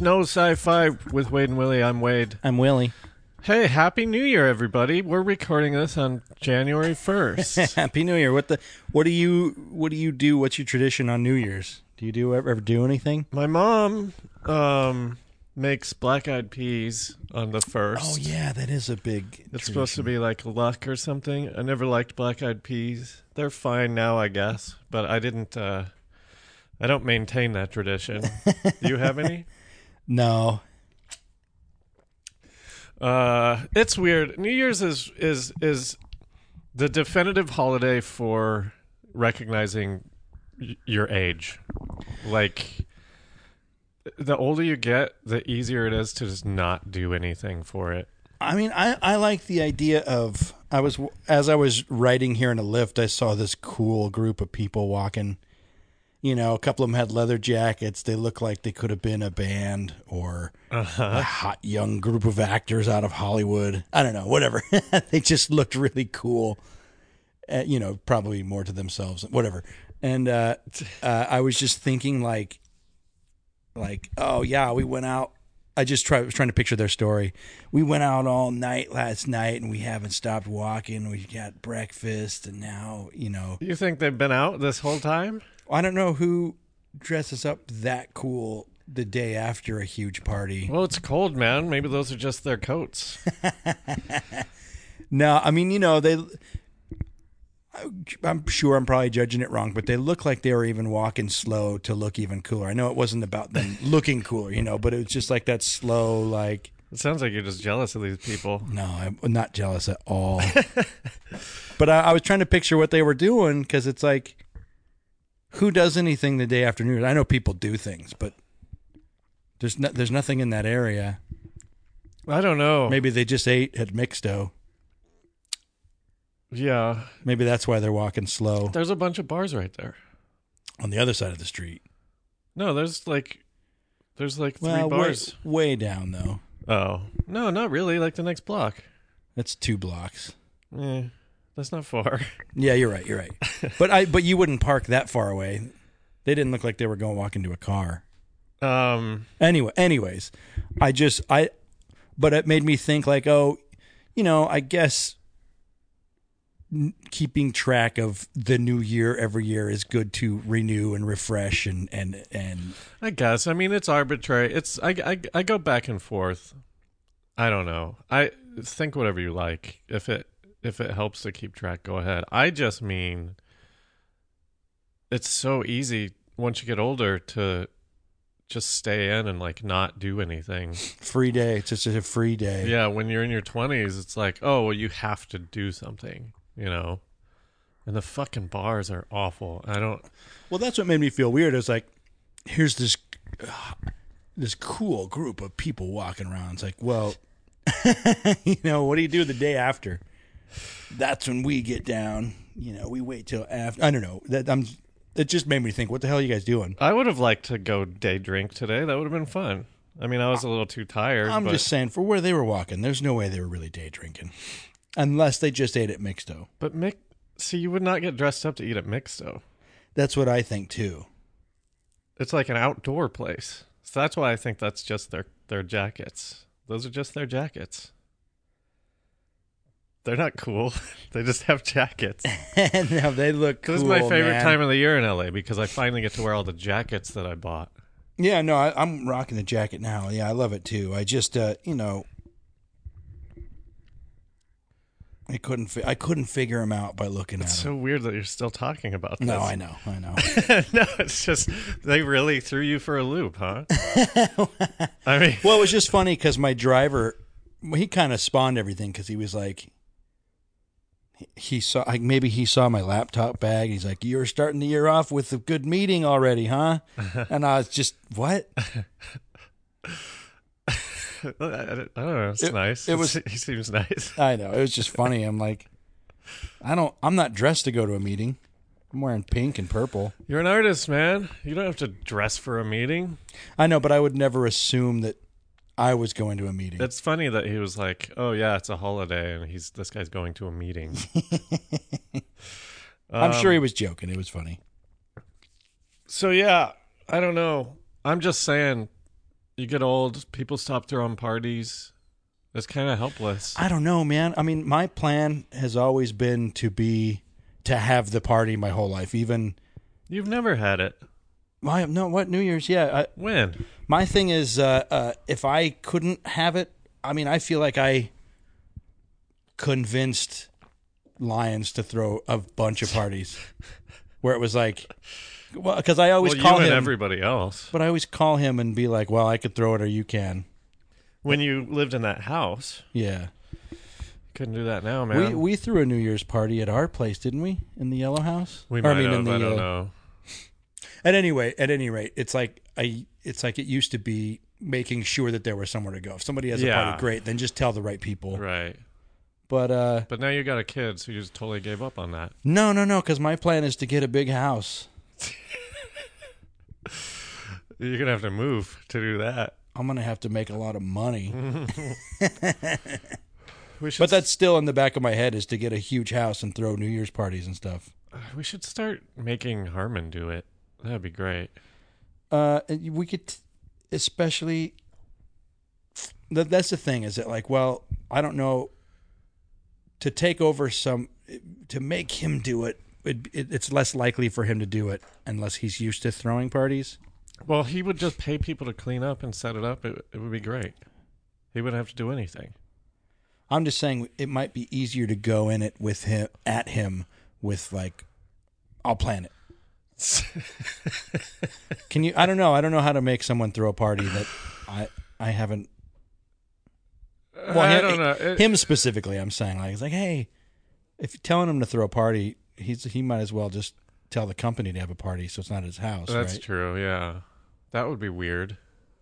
Hey everybody, welcome to Real Life No Sci-Fi with Wade and Willie. I'm Wade. I'm Willie. Hey, happy New Year everybody. We're recording this on January 1st. Happy New Year. What the? What do you? What do you do? What's your tradition on New Year's? Do you do ever, ever do anything? My mom um makes black-eyed peas on the 1st. Oh yeah, that is a big. It's supposed to be like luck or something. I never liked black-eyed peas. They're fine now, I guess, but I didn't uh I don't maintain that tradition. do you have any? No. Uh, it's weird. New Year's is is is the definitive holiday for recognizing y- your age. Like the older you get, the easier it is to just not do anything for it. I mean, I I like the idea of. I was as I was riding here in a Lyft, I saw this cool group of people walking. You know, a couple of them had leather jackets. They looked like they could have been a band or a hot young group of actors out of Hollywood. I don't know, whatever. they just looked really cool. Uh, you know, probably more to themselves, whatever. And uh, uh, I was just thinking, like, like, oh yeah, we went out. I just try, was trying to picture their story. We went out all night last night, and we haven't stopped walking. We got breakfast, and now, you know, You think they've been out this whole time? I don't know who dresses up that cool the day after a huge party. Well, it's cold, man. Maybe those are just their coats. No, I mean, you know, they. I'm sure I'm probably judging it wrong, but they look like they were even walking slow to look even cooler. I know it wasn't about them looking cooler, you know, but it was just like that slow, like. It sounds like you're just jealous of these people. No, I'm not jealous at all. but I, I was trying to picture what they were doing because it's like, who does anything the day after New Year's? I know people do things, but there's no, there's nothing in that area. I don't know. Maybe they just ate at Mixto. Yeah. Maybe that's why they're walking slow There's a bunch of bars right there. on the other side of the street. No, there's like there's like three Well, bars. way down though. Oh. No, not really. Like the next block. That's two blocks. Eh, that's not far. Yeah, you're right. You're right. but I but you wouldn't park that far away. They didn't look like they were going to walk into a car. Um Anyway, anyways, I just I but it made me think like, oh, you know, I guess n- keeping track of the new year every year is good to renew and refresh and and and I guess. I mean, it's arbitrary. It's I, I I go back and forth. I don't know. I think whatever you like. If it if it helps to keep track, go ahead. I just mean it's so easy once you get older to just stay in and like not do anything. free day. It's just a free day. Yeah, when you're in your 20s, it's like, "Oh, well you have to do something," you know. And the fucking bars are awful. I don't Well, that's what made me feel weird. It was like, here's this uh, this cool group of people walking around. It's like, well, you know, what do you do the day after? That's when we get down. You know, we wait till after. I don't know. That I'm. It just made me think, what the hell are you guys doing? I would have liked to go day drink today. That would have been fun. I mean, I was a little too tired. I'm but just saying, for where they were walking, there's no way they were really day drinking, unless they just ate at Mixto. But Mick, see, you would not get dressed up to eat at Mixto. That's what I think too. It's like an outdoor place. So that's why I think that's just their their jackets. Those are just their jackets. They're not cool. they just have jackets. no, they look cool. This is my favorite man. time of the year in LA because I finally get to wear all the jackets that I bought. Yeah, no, I, I'm rocking the jacket now. Yeah, I love it too. I just, uh, you know, I couldn't, fi- I couldn't figure him out by looking It's at It's so him. weird that you're still talking about this. No, I know, I know. no, it's just they really threw you for a loop, huh? I mean, well, it was just funny because my driver, he kind of spawned everything because he was like, he- saw, like maybe he saw my laptop bag. He's like, "You're starting the year off with a good meeting already, huh?" and I was just, "What?" I don't know. It's It- nice. it was- he seems nice. I know it was just funny. I'm like, I don't, I'm not dressed to go to a meeting. I'm wearing pink and purple. You're an artist, man. You don't have to dress for a meeting. I know, but I would never assume that I was going to a meeting. It's funny that he was like, "Oh yeah, it's a holiday," and he's this guy's going to a meeting. I'm Um, sure he was joking. It was funny. So yeah, I don't know. I'm just saying, you get old, people stop throwing parties. It's kind of helpless. I don't know, man. I mean, my plan has always been to be to have the party my whole life. Even You've never had it. my no, what New Year's? Yeah, I, When? My thing is, uh, uh, if I couldn't have it, I mean, I feel like I convinced Lions to throw a bunch of parties where it was like, well, because I always well, call him, everybody else. but I always call him and be like, well, I could throw it or you can. When you lived in that house, Yeah, couldn't do that now, man. we threw a New Year's party at our place, didn't we? In the Yellow House. We Or, might have. I, uh, don't know. At any rate, at any rate, it's like I it's like it used to be making sure that there was somewhere to go. If somebody has a party, great, then just tell the right people. Right. But uh But now you got a kid, so you just totally gave up on that. no, no, no, cuz my plan is to get a big house. You're gonna have to move to do that. I'm going to have to make a lot of money. But that's still in the back of my head is to get a huge house and throw New Year's parties and stuff. we should start making Harmon do it. That'd be great. Uh and we could especially that that's the thing is that like well, I don't know to take over some to make him do it, it, it it's less likely for him to do it unless he's used to throwing parties. Well, he would just pay people to clean up and set it up. It, it would be great. He wouldn't have to do anything. I'm just saying it might be easier to go in it with him at him with like I'll plan it. Can you I don't know. I don't know how to make someone throw a party that I I haven't Well, I him- don't know. It- him specifically I'm saying like it's like hey, if you're telling him to throw a party, he's he might as well just tell the company to have a party so it's not his house, that's right? true. Yeah, that would be weird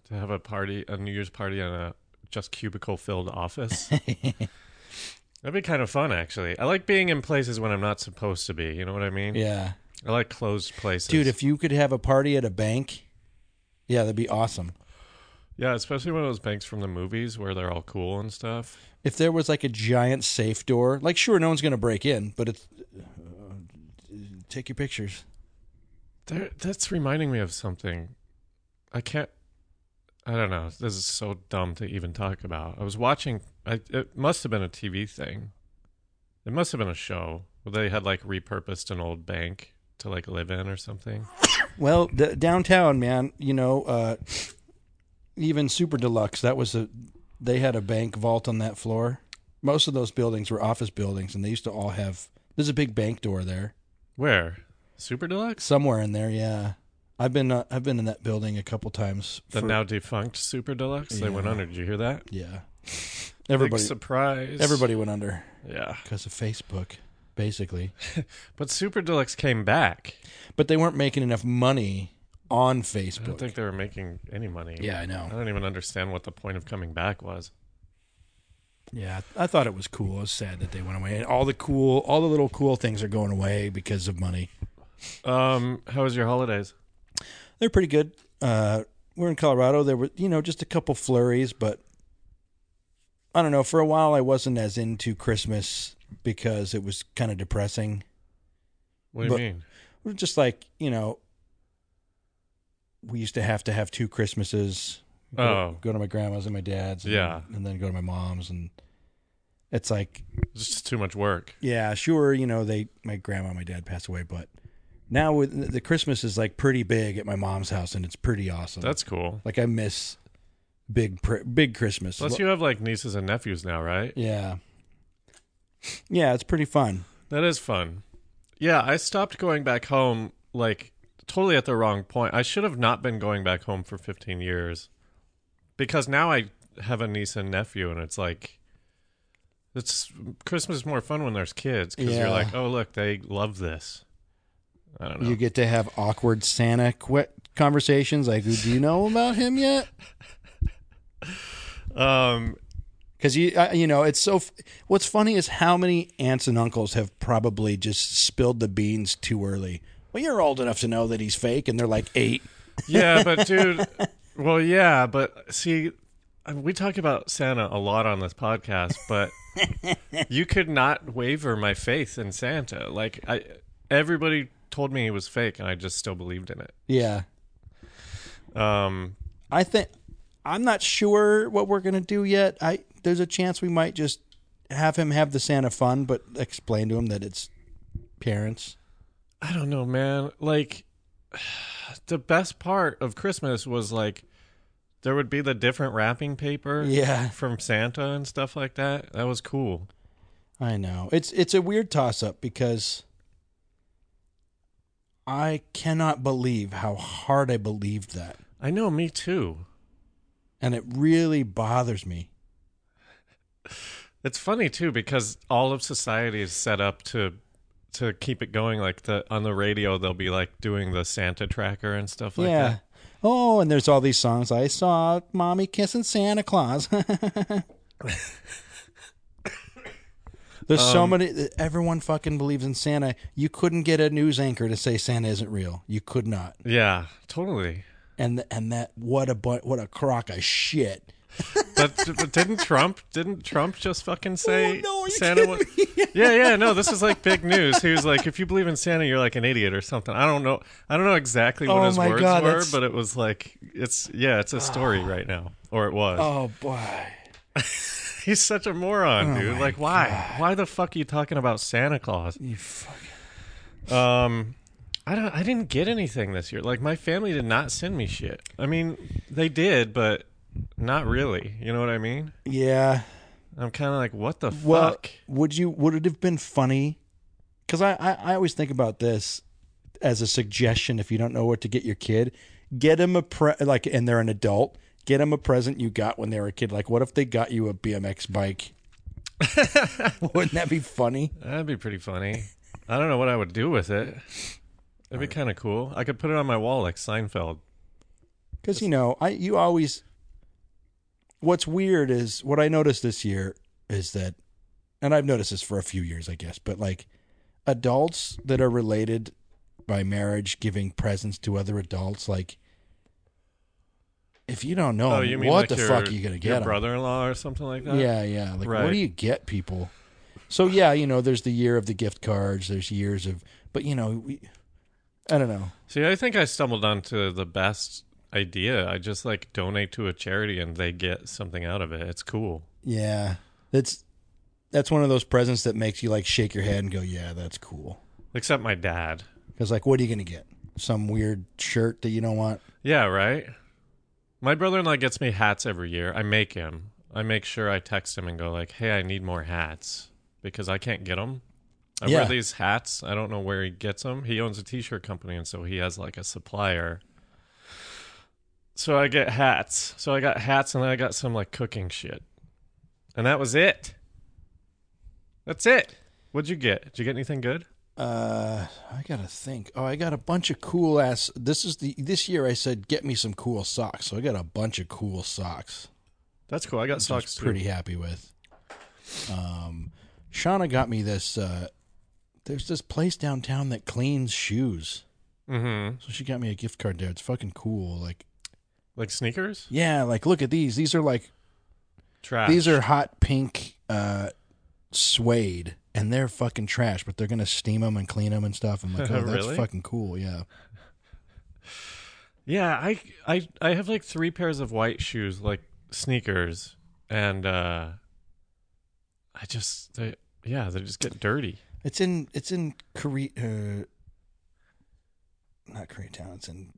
to have a party, a New Year's party in a just cubicle filled office. That'd be kind of fun, actually. I like being in places when I'm not supposed to be. You know what I mean? Yeah. I like closed places, Dude, if you could have a party at a bank, yeah, that'd be awesome. yeah, especially one of those banks from the movies where they're all cool and stuff. if there was like a giant safe door, like sure, no one's going to break in, but it's uh, take your pictures. There, that's reminding me of something. I can't. I don't know. This is so dumb to even talk about. I was watching. I, it must have been a TV thing. It must have been a show where they had like repurposed an old bank to like live in or something. Well, the, downtown, man, you know, uh, even Super Deluxe, that was a they had a bank vault on that floor. Most of those buildings were office buildings, and they used to all have. There's a big bank door there Where? Super Deluxe? somewhere in there. Yeah, I've been uh, I've been in that building a couple times. The for- now defunct Super Deluxe? They went under. Did you hear that? yeah, Big everybody surprise. everybody went under Yeah. because of Facebook, basically. But Super Deluxe came back. but they weren't making enough money on Facebook. I don't think they were making any money. yeah, I know. I don't even understand what the point of coming back was. Yeah, I thought it was cool. It was sad that they went away. And all the cool, all the little cool things are going away because of money. Um, how was your holidays? They're pretty good. Uh, we're in Colorado. There were, you know, just a couple flurries, but I don't know. For a while, I wasn't as into Christmas because it was kind of depressing. What do you mean? Just like, you know, we used to have to have two Christmases. Go, Oh. go to my grandma's and my dad's. And Yeah. and then go to my mom's, and it's like It's just too much work. Yeah, sure. You know, they my grandma, and my dad passed away, but now with the Christmas is like pretty big at my mom's house, and it's pretty awesome. That's cool. like I miss big big Christmas. Plus, you have like nieces and nephews now, right? yeah, yeah, it's pretty fun. That is fun. Yeah, I stopped going back home like totally at the wrong point. I should have not been going back home for 15 years because now I have a niece and nephew, and it's like it's Christmas is more fun when there's kids because Yeah. you're like, oh look, they love this. I don't know. You get to have awkward Santa qu- conversations like, "Do you know about him yet?" um, Because you, uh, you know, it's so. F- What's funny is how many aunts and uncles have probably just spilled the beans too early. Well, you're old enough to know that he's fake, and they're like eight. yeah, but dude, well, yeah, but see, I mean, we talk about Santa a lot on this podcast, but you could not waver my faith in Santa. Like, I, everybody told me he was fake, and I just still believed in it. Yeah, Um, I think I'm not sure what we're gonna do yet. I there's a chance we might just have him have the Santa fun, but explain to him that it's parents. I don't know, man. Like the best part of Christmas was like there would be the different wrapping paper Yeah, from Santa and stuff like that. That was cool. I know. It's it's a weird toss up because I cannot believe how hard I believed that. I know, me too. And it really bothers me. It's funny too because all of society is set up to to keep it going. Like the on the radio, they'll be like doing the Santa tracker and stuff like yeah. that. Oh, and there's all these songs. I saw mommy kissing Santa Claus. There's so Um, many. Everyone fucking believes in Santa. You couldn't get a news anchor to say Santa isn't real. You could not. Yeah, totally. And and that what a what a crock of shit. But, but didn't Trump didn't Trump just fucking say Oh, no, Santa? kidding wa- yeah, yeah, no, this is like big news. He was like, if you believe in Santa, you're like an idiot or something. I don't know. I don't know exactly what Oh his words God, were, that's- but it was like it's yeah, it's a story right now, or it was. Oh boy. He's such a moron, Oh dude. Like, why? Why the fuck are you talking about Santa Claus? You fucking. Um, I don't. I didn't get anything this year. Like, my family did not send me shit. I mean, they did, but not really. You know what I mean? Yeah. I'm kind of like, what the Well, fuck? would you? Would it have been funny? Because I, I I always think about this as a suggestion. If you don't know what to get your kid, get him a pre like, and they're an adult. Get him a present you got when they were a kid. Like, what if they got you a BMX bike? Wouldn't that be funny? That'd be pretty funny. I don't know what I would do with it. It'd be kind of cool. I could put it on my wall like Seinfeld. Because you know, I you always. What's weird is what I noticed this year is that, and I've noticed this for a few years, I guess, but like adults that are related by marriage giving presents to other adults, like if you don't know, oh, you mean what like the your, fuck are you gonna your get? 'em? brother-in-law or something like that? Yeah, yeah. Like, what do you get people? So yeah, you know, there's the year of the gift cards. There's years of, but you know, we, I don't know. See, I think I stumbled onto the best idea. I just like donate to a charity and they get something out of it. It's cool. Yeah, that's that's one of those presents that makes you like shake your head and go, yeah, that's cool. Except my dad. Because like, what are you gonna get? Some weird shirt that you don't want? Yeah, right? My brother-in-law gets me hats every year. I make him. I make sure I text him and go like, "Hey, I need more hats because I can't get them." I Yeah. wear these hats. I don't know where he gets them. He owns a t-shirt company and so he has like a supplier. So I get hats. So I got hats and then I got some like cooking shit. And that was it. That's it. What'd you get? Did you get anything good? Uh, I gotta think. Oh, I got a bunch of cool ass. This is the this year. I said get me some cool socks, so I got a bunch of cool socks. That's cool. I got which I was socks pretty happy with. Um, Shauna got me this. Uh, there's this place downtown that cleans shoes, Mm-hmm. so she got me a gift card there. It's fucking cool. Like, Like sneakers? yeah, like look at these. These are like Trash. these are hot pink uh, suede, and they're fucking trash. But they're gonna steam them and clean them and stuff. I'm like, oh, that's Really? fucking cool. Yeah. Yeah, I I I have like three pairs of white shoes, like sneakers, and uh I just they yeah, they just get dirty. It's in it's in Korea, uh, not Koreatown. It's in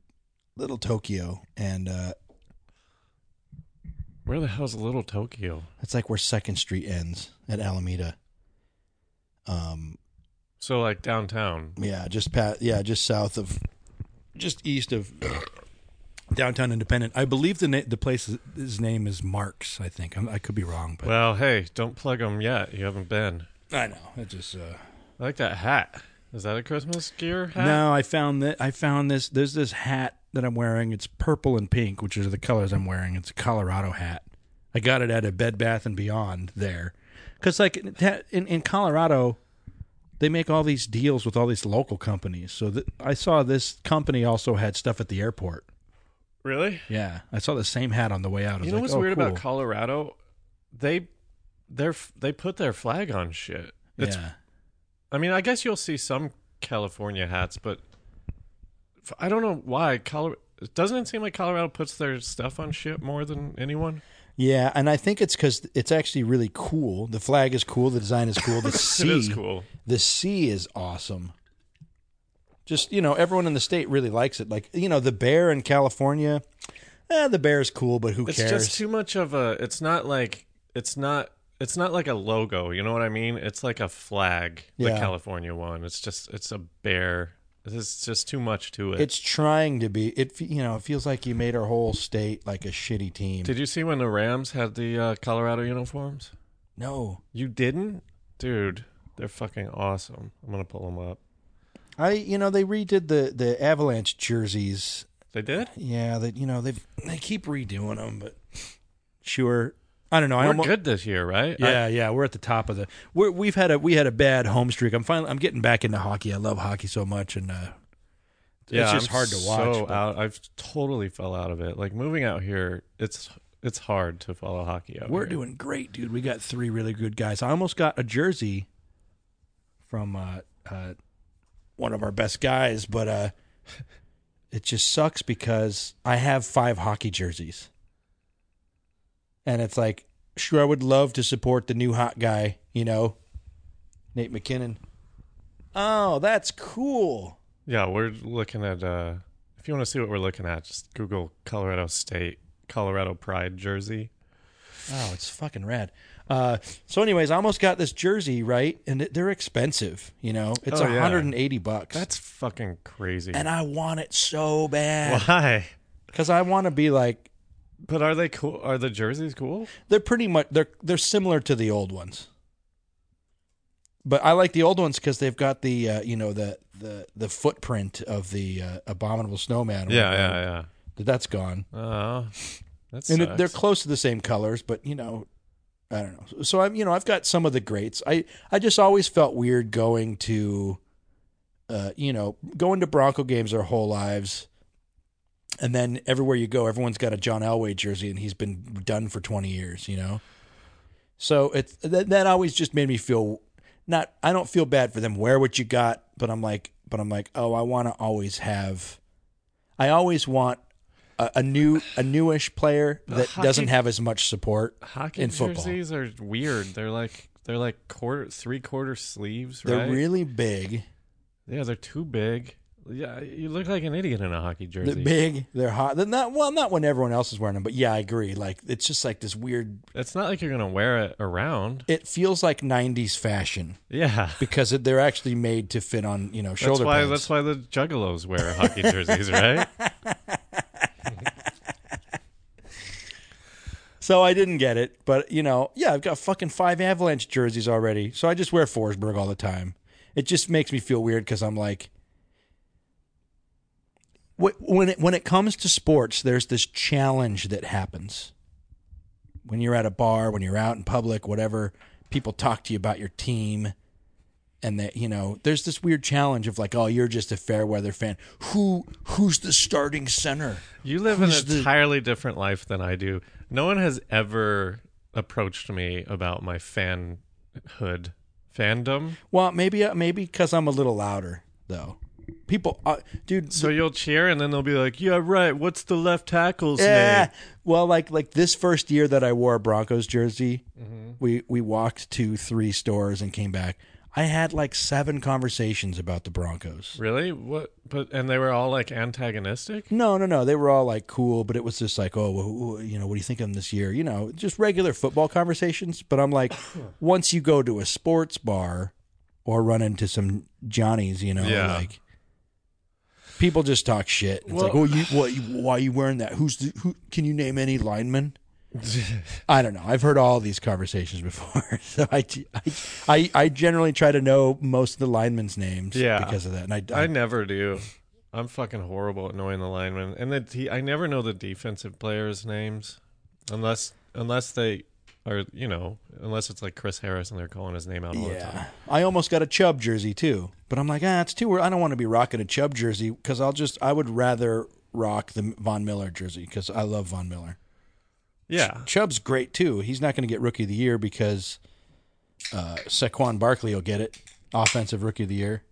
Little Tokyo, and uh, Where the hell's Little Tokyo? it's like where Second Street ends at Alameda. Um, So like downtown. yeah, just pat, yeah, just south of, just east of downtown Independent. I believe the na- the place his name is Marks. I think I'm, I could be wrong, but Well, hey, don't plug them yet. You haven't been. I know it just. Uh, I like that hat. Is that a Christmas gear hat? No, I found that I found this. There's this hat that I'm wearing. It's purple and pink, which are the colors I'm wearing. It's a Colorado hat. I got it at a Bed Bath and Beyond there, because like in in Colorado, they make all these deals with all these local companies. So th- I saw this company also had stuff at the airport. Really? Yeah, I saw the same hat on the way out. You know like, what's oh, weird cool. about Colorado? They they're they put their flag on shit. It's yeah, I mean, I guess you'll see some California hats, but I don't know why. Color- doesn't it seem like Colorado puts their stuff on ship more than anyone? Yeah, and I think it's because it's actually really cool. The flag is cool. The design is cool. The C, is cool. the C is awesome. Just you know, everyone in the state really likes it. Like you know, the bear in California. Eh, the bear is cool, but who It's cares? just too much of a. It's not like it's not. It's not like a logo. You know what I mean? It's like a flag. The Yeah. California one. It's just. It's a bear. It's just too much to it. it's trying to be. It you know, it feels like you made our whole state like a shitty team. Did you see when the Rams had the uh, Colorado uniforms? no, You didn't, dude. They're fucking awesome. I'm gonna pull them up. I you know they redid the the Avalanche jerseys. They did. Yeah, that you know they they keep redoing them, but sure. I don't know. I We're almost, good this year, right? Yeah, yeah, we're at the top of the. We're, we've had a we had a bad home streak. I'm finally I'm getting back into hockey. I love hockey so much, and uh, Yeah, it's just I'm hard to watch. So out, I've totally fell out of it. Like moving out here, it's it's hard to follow hockey out we're here. doing great, dude. We got three really good guys. I almost got a jersey from uh, uh, one of our best guys, but uh, it just sucks because I have five hockey jerseys, and it's like, sure, I would love to support the new hot guy, you know, Nate MacKinnon. Oh, that's cool. Yeah, we're looking at. uh If you want to see what we're looking at, just Google Colorado State Colorado Pride jersey. Oh, it's fucking rad. Uh, so, anyways, I almost got this jersey right, and it- they're expensive. You know, it's Oh, yeah. 180 bucks. That's fucking crazy. and I want it so bad Why? because I want to be like But are they cool? Are the jerseys cool? they're pretty much they're they're similar to the old ones, but I like the old ones because they've got the uh, you know the the the footprint of the uh, abominable snowman. Yeah, whatever. yeah, That's gone. Oh, that's and it, they're close to the same colors, but you know. I don't know. So I'm, you know, I've got some of the greats. I, I just always felt weird going to, uh, you know, going to Bronco games our whole lives, and then everywhere you go, everyone's got a John Elway jersey, and he's been done for 20 years. You know, so it that, that always just made me feel not. I don't feel bad for them. Wear what you got, but I'm like, but I'm like, oh, I want to always have. I always want a, a new, a newish player that hockey- doesn't have as much support. hockey in football. jerseys are weird. They're like they're like quarter three quarter sleeves, They're really big. yeah, they're too big. Yeah, you look like an idiot in a hockey jersey. They're big. They're hot. They're not well, not when everyone else is wearing them, but yeah, I agree. Like it's just like this weird. It's not like you're gonna wear it around. It feels like '90s fashion Yeah, because it, they're actually made to fit on you know that's shoulder why pads. that's why the juggalos wear hockey jerseys, right? So I didn't get it, but you know, yeah, I've got fucking five Avalanche jerseys already. So I just wear Forsberg all the time. It just makes me feel weird because I'm like, when it when it comes to sports, there's this challenge that happens when you're at a bar, when you're out in public, whatever. People talk to you about your team, and that you know, there's this weird challenge of like, oh, you're just a fair weather fan. Who who's the starting center? You live Who's an the- entirely different life than I do. No one has ever approached me about my fanhood, fandom. Well, maybe uh, maybe because I'm a little louder though. People, uh, dude. So you'll cheer, and then they'll be like, "Yeah, right. What's the left tackle's yeah. name?" Well, like like this first year that I wore a Broncos jersey, we we walked to three stores and came back. I had like seven conversations about the Broncos. Really? What? But and they were all like antagonistic. No, no, no. They were all like cool, but it was just like, oh, well, you know, what do you think of them this year? You know, just regular football conversations. But I'm like, once you go to a sports bar or run into some Johnnies, you know, Yeah. like people just talk shit. It's like, Well- oh, you, what, you, why are you wearing that? Who's the, who? Can you name any linemen? I don't know. I've heard all these conversations before, so I, I, I, I generally try to know most of the linemen's names, Yeah. because of that. And I, I never do. I'm fucking horrible at knowing the linemen, and the I never know the defensive players' names, unless unless they are you know unless it's like Chris Harris and they're calling his name out all the time. Yeah, I almost got a Chubb jersey too, but I'm like, ah, it's too. I don't want to be rocking a Chubb jersey because I'll just. I would rather rock the Von Miller jersey because I love Von Miller. Yeah, Chubb's great too. He's not going to get Rookie of the Year because uh, Saquon Barkley will get it, Offensive Rookie of the Year.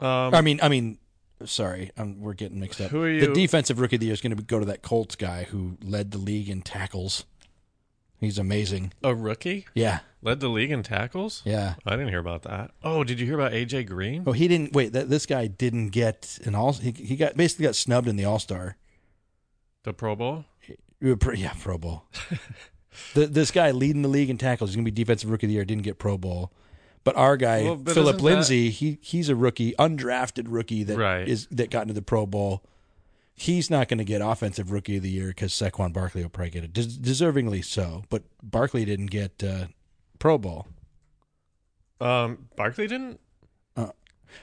um, I mean, I mean, sorry, um, we're getting mixed up. Who are you? The defensive rookie of the year is going to go to that Colts guy who led the league in tackles. He's amazing. A rookie Yeah, led the league in tackles. yeah. I didn't hear about that. Oh, did you hear about AJ Green? Oh, he didn't wait. That this guy didn't get an all. He, he got basically got snubbed in the All Star. The Pro Bowl. Yeah, Pro Bowl. the, this guy leading the league in tackles is going to be defensive rookie of the year. Didn't get Pro Bowl, but our guy Well, but Phillip isn't that- Lindsay, he he's a rookie, undrafted rookie that is Right. that got into the Pro Bowl. He's not going to get offensive rookie of the year because Saquon Barkley will probably get it, Des- deservingly so. But Barkley didn't get uh, Pro Bowl. Um, Barkley didn't.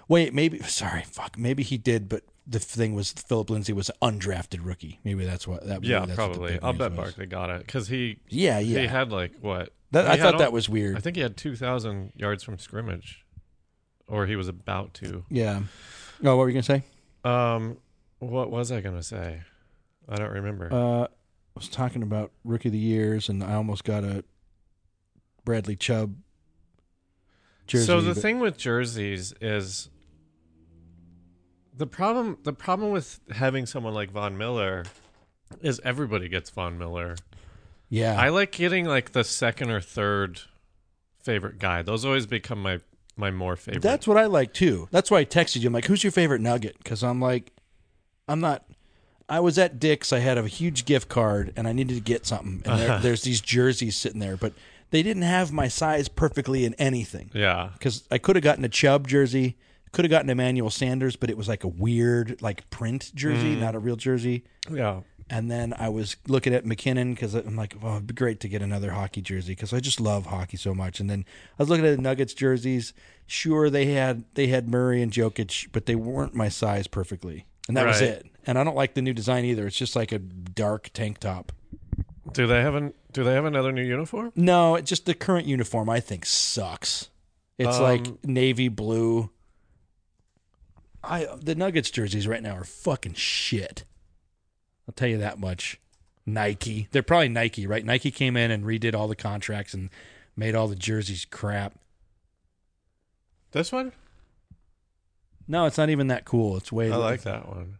Wait, maybe sorry, fuck, maybe he did, but the thing was Phillip Lindsay was an undrafted rookie. Maybe that's what that. Was. Yeah, that's probably. I'll bet was. Barkley got it because he Yeah, yeah. he had like what? That, I thought that was weird. I think he had two thousand yards from scrimmage, or he was about to. yeah. Oh, what were you gonna say? Um, what was I gonna say? I don't remember. Uh, I was talking about rookie of the years, and I almost got a Bradley Chubb jersey. so the but- thing with jerseys is the problem. The problem with having someone like Von Miller is everybody gets Von Miller. yeah, I like getting like the second or third favorite guy. Those always become my my more favorite. that's what I like too. That's why I texted you. I'm like, "Who's your favorite Nugget?" Because I'm like, I'm not. I was at Dick's. I had a huge gift card, and I needed to get something. And there, there's these jerseys sitting there, but they didn't have my size perfectly in anything. yeah. because I could have gotten a Chubb jersey, could have gotten Emmanuel Sanders, but it was like a weird like print jersey, Mm. not a real jersey. Yeah. And then I was looking at MacKinnon because I'm like, oh, it'd be great to get another hockey jersey because I just love hockey so much. And then I was looking at the Nuggets jerseys. Sure, they had they had Murray and Jokic, but they weren't my size perfectly, and that was Right. it. And I don't like the new design either. It's just like a dark tank top. Do they have an Do they have another new uniform? No, it just the current uniform I think sucks. It's Um, like navy blue. I the Nuggets jerseys right now are fucking shit. I'll tell you that much. Nike. They're probably Nike, right? Nike came in and redid all the contracts and made all the jerseys crap. This one? No, it's not even that cool. It's way I like that one.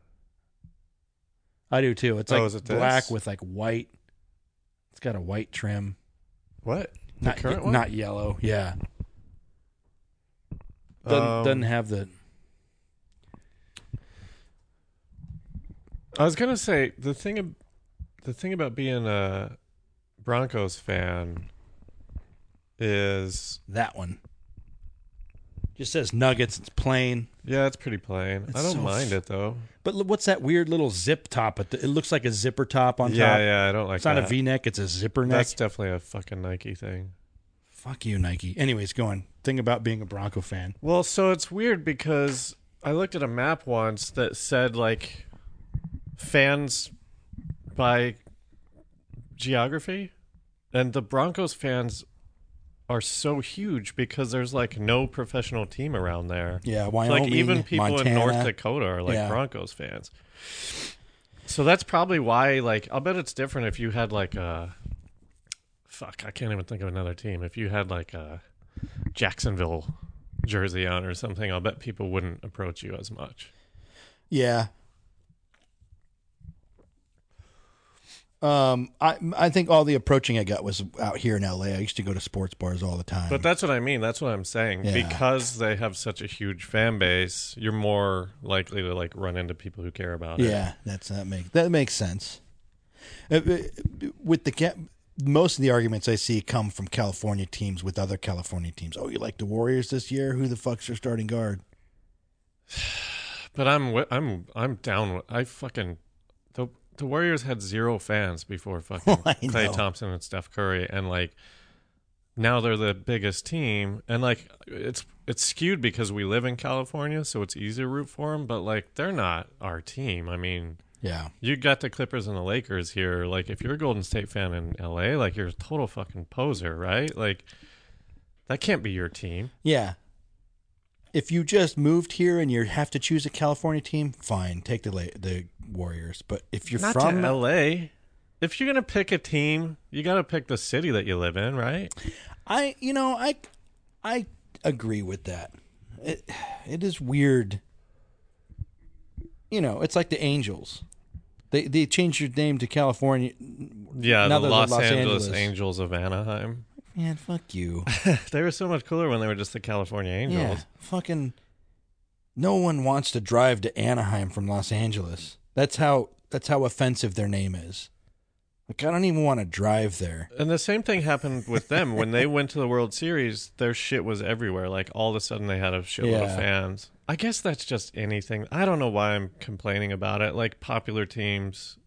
I do too. It's Oh, like is it this? black with like white. It's got a white trim. What? The Not current one? not yellow. Yeah. Doesn't, Um, doesn't have the I was gonna say the thing. ab- The thing about being a Broncos fan is, that one. Just says Nuggets. It's plain. yeah, it's pretty plain. It's I don't so mind it though. But look, what's that weird little zip top? At the, it looks like a zipper top on Yeah, top. yeah, yeah, I don't like that. It's not a V-neck. It's a zipper neck. That's definitely a fucking Nike thing. Fuck you, Nike. Anyways, going. Thing about being a Bronco fan. Well, so it's weird because I looked at a map once that said like fans by geography, and the Broncos fans are so huge because there's like no professional team around there. Yeah, Wyoming, like even people Montana. in North Dakota are like Yeah. Broncos fans. So that's probably why. Like, I'll bet it's different if you had like a fuck. I can't even think of another team. If you had like a Jacksonville jersey on or something, I'll bet people wouldn't approach you as much. Yeah. Um, I I think all the approaching I got was out here in L.A. I used to go to sports bars all the time. But that's what I mean. That's what I'm saying. Yeah. Because they have such a huge fan base, you're more likely to like run into people who care about it. yeah, that's that makes that makes sense. Uh, uh, With the most of the arguments I see come from California teams with other California teams. Oh, you like the Warriors this year? Who the fuck's your starting guard? But I'm I'm I'm down. with- I fucking the the Warriors had zero fans before fucking Klay know. Thompson and Steph Curry, and like now they're the biggest team, and like it's it's skewed because we live in California, so it's easier to root for them. But like they're not our team. I mean, Yeah, you got the Clippers and the Lakers here. Like if you're a Golden State fan in L.A., like you're a total fucking poser, right? Like that can't be your team. yeah. If you just moved here and you have to choose a California team, fine, take the the Warriors. But if you're Not from L.A. If you're gonna pick a team, you got to pick the city that you live in, right? I you know I I agree with that. It it is weird you know, it's like the Angels. They they changed your name to California. Yeah, Now the they're the Los, Los Angeles, Angeles. Angels of Anaheim. Man, fuck you. they were so much cooler when they were just the California Angels. Yeah, fucking. No one wants to drive to Anaheim from Los Angeles. That's how that's how offensive their name is. Like I don't even want to drive there. And the same thing happened with them when they went to the World Series. Their shit was everywhere. Like all of a sudden, they had a shitload of fans. I guess that's just anything. I don't know why I'm complaining about it. Like popular teams,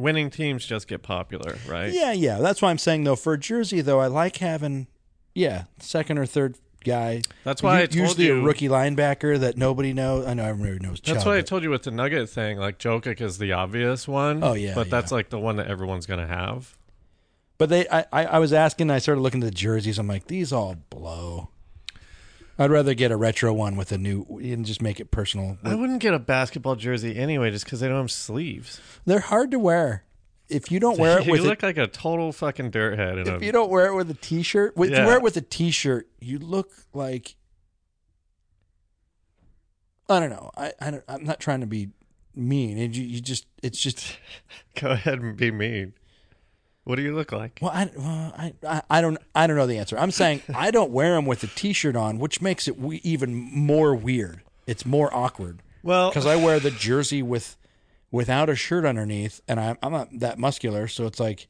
winning teams just get popular, right? Yeah, yeah. That's why I'm saying though for a jersey though I like having yeah second or third guy. That's why I U- told usually you. a rookie linebacker that nobody knows. I know everybody knows. That's Chubb, why I but- told you with the Nugget thing. Like Jokic is the obvious one. Oh, yeah, but that's like the one that everyone's gonna have. But they, I, I, I was asking. I started looking at the jerseys. I'm like, these all blow. I'd rather get a retro one with a new and just make it personal. I wouldn't get a basketball jersey anyway, just because they don't have sleeves. They're hard to wear. If you don't wear it you with a, look like a total fucking dirt head. In if a, you don't wear it with a t-shirt, if Yeah. you wear it with a t-shirt, you look like I don't know. I, I don't, I'm not trying to be mean. And you, you just it's just Go ahead and be mean. What do you look like? well, I, well I, I I don't I don't know the answer. I'm saying I don't wear them with a t-shirt on, which makes it we, even more weird. It's more awkward. Well, because I wear the jersey with without a shirt underneath, and I'm I'm not that muscular, so it's like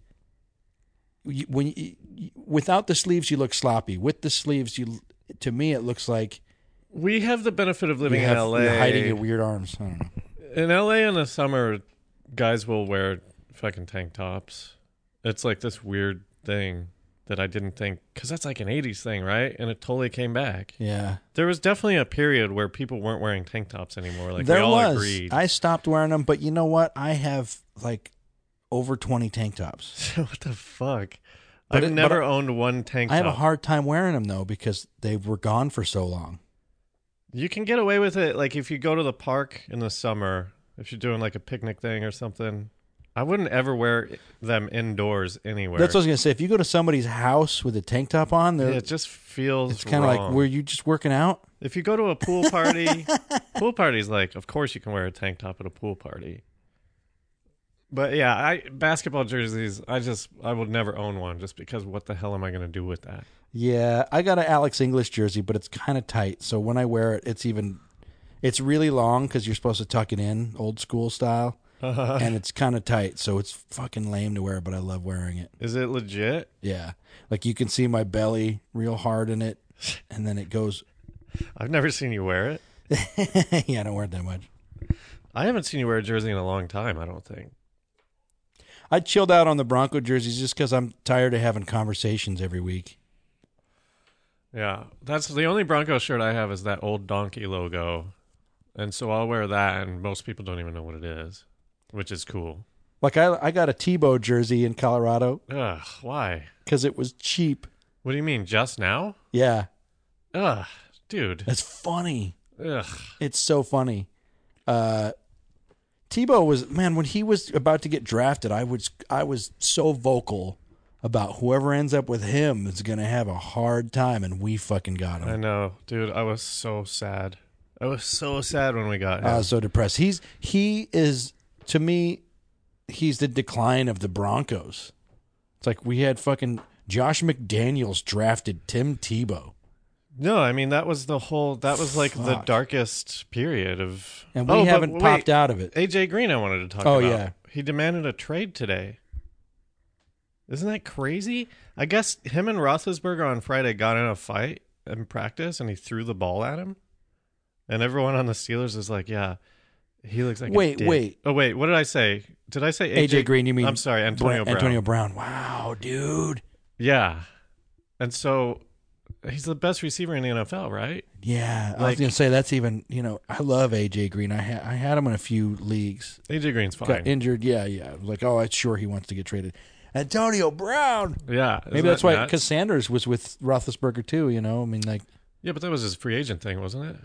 you, when you, without the sleeves you look sloppy. With the sleeves, you to me it looks like we have the benefit of living you in LA. you're hiding your weird arms. I don't know. in LA in the summer, guys will wear fucking tank tops. It's like this weird thing that I didn't think because that's like an '80s thing, right? And it totally came back. Yeah, There was definitely a period where people weren't wearing tank tops anymore. Like there we all was. agreed. I stopped wearing them, but you know what? I have like over twenty tank tops. what the fuck? But I've it- never owned one tank I top. have a hard time wearing them though because they were gone for so long. You can get away with it, like if you go to the park in the summer, if you're doing like a picnic thing or something. I wouldn't ever wear them indoors anywhere. That's what I was gonna say. If you go to somebody's house with a tank top on, they're, it just feels. it's kind of like, wrong. were you just working out? If you go to a pool party, pool party's like, of course you can wear a tank top at a pool party. But yeah, I basketball jerseys, I just I would never own one just because what the hell am I going to do with that? Yeah, I got an Alex English jersey, but it's kind of tight. So when I wear it, it's even, it's really long because you're supposed to tuck it in, old school style, and it's kind of tight. So it's fucking lame to wear, but I love wearing it. Is it legit? Yeah, like you can see my belly real hard in it, and then it goes. I've never seen you wear it. yeah, I don't wear it that much. I haven't seen you wear a jersey in a long time, I don't think. I chilled out on the Bronco jerseys just because I'm tired of having conversations every week. Yeah, that's the only Bronco shirt I have is that old donkey logo, and so I'll wear that, and most people don't even know what it is, which is cool. Like I, I got a Tebow jersey in Colorado Ugh, why? because it was cheap. What do you mean, just now? Yeah, Ugh, dude. that's funny. Ugh. It's so funny. Uh, Tebow was man when he was about to get drafted. I was I was so vocal about whoever ends up with him is going to have a hard time, and we fucking got him. I know, dude. I was so sad. I was so sad when we got him. I was so depressed. He's he is to me, he's the decline of the Broncos. It's like we had fucking Josh McDaniels drafted Tim Tebow, no, I mean that was the whole. That was like the darkest period of. and we Oh, haven't popped out of it. AJ Green, I wanted to talk Oh, about. yeah. he demanded a trade today. Isn't that crazy? I guess him and Roethlisberger on Friday got in a fight in practice, and he threw the ball at him, and everyone on the Steelers is like, "Yeah, he looks like." a Wait, dick." wait. Oh wait, what did I say? Did I say AJ Green, you mean? I'm sorry, Antonio Bra- Brown. Antonio Brown. Wow, dude. Yeah, and so he's the best receiver in the NFL, right? Yeah, I was gonna say that's even. You know, I love AJ Green. I ha- I had him in a few leagues. AJ Green's fine. Got injured. Yeah, yeah. I was like, oh, I'm sure he wants to get traded. Antonio Brown. yeah, Maybe that's that why. nuts? Because Sanders was with Roethlisberger too. You know, I mean, like, Yeah, but that was his free agent thing, wasn't it?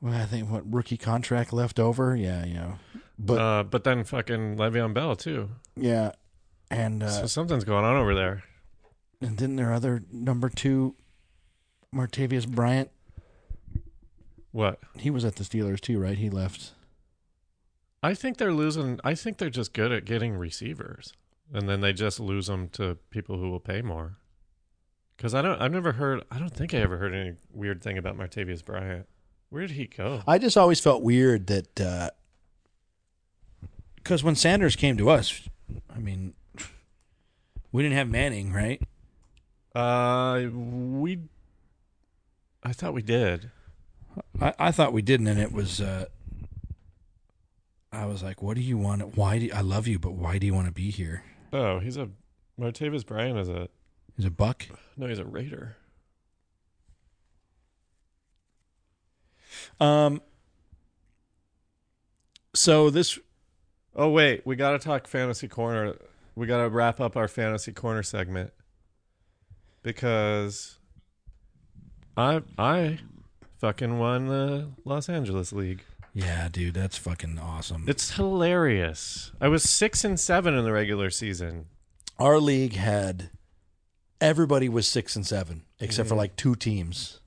Well, I think what rookie contract left over. Yeah, you know, but uh, but then fucking Le'Veon Bell too. yeah, and uh, so something's going on over there. and didn't their other number two, Martavis Bryant, What? he was at the Steelers too, right? He left. I think they're losing. I think they're just good at getting receivers, and then they just lose them to people who will pay more. Because I don't. I've never heard. I don't think I ever heard any weird thing about Martavis Bryant. Where did he go? I just always felt weird that because when Sanders came to us, I mean, we didn't have Manning, right? Uh, we. I thought we did. I, I thought we didn't, and it was. Uh, I was like, "What do you want? Why do I love you? But why do you want to be here?" Oh, he's a Martavis Bryant is a He's a buck. no. He's a Raider. Um. So this, Oh wait, we got to talk fantasy corner. We got to wrap up our fantasy corner segment because I I fucking won the Los Angeles League. yeah, dude, that's fucking awesome. It's hilarious. I was 6 and 7 in the regular season. Our league had everybody was six and seven except for like two teams,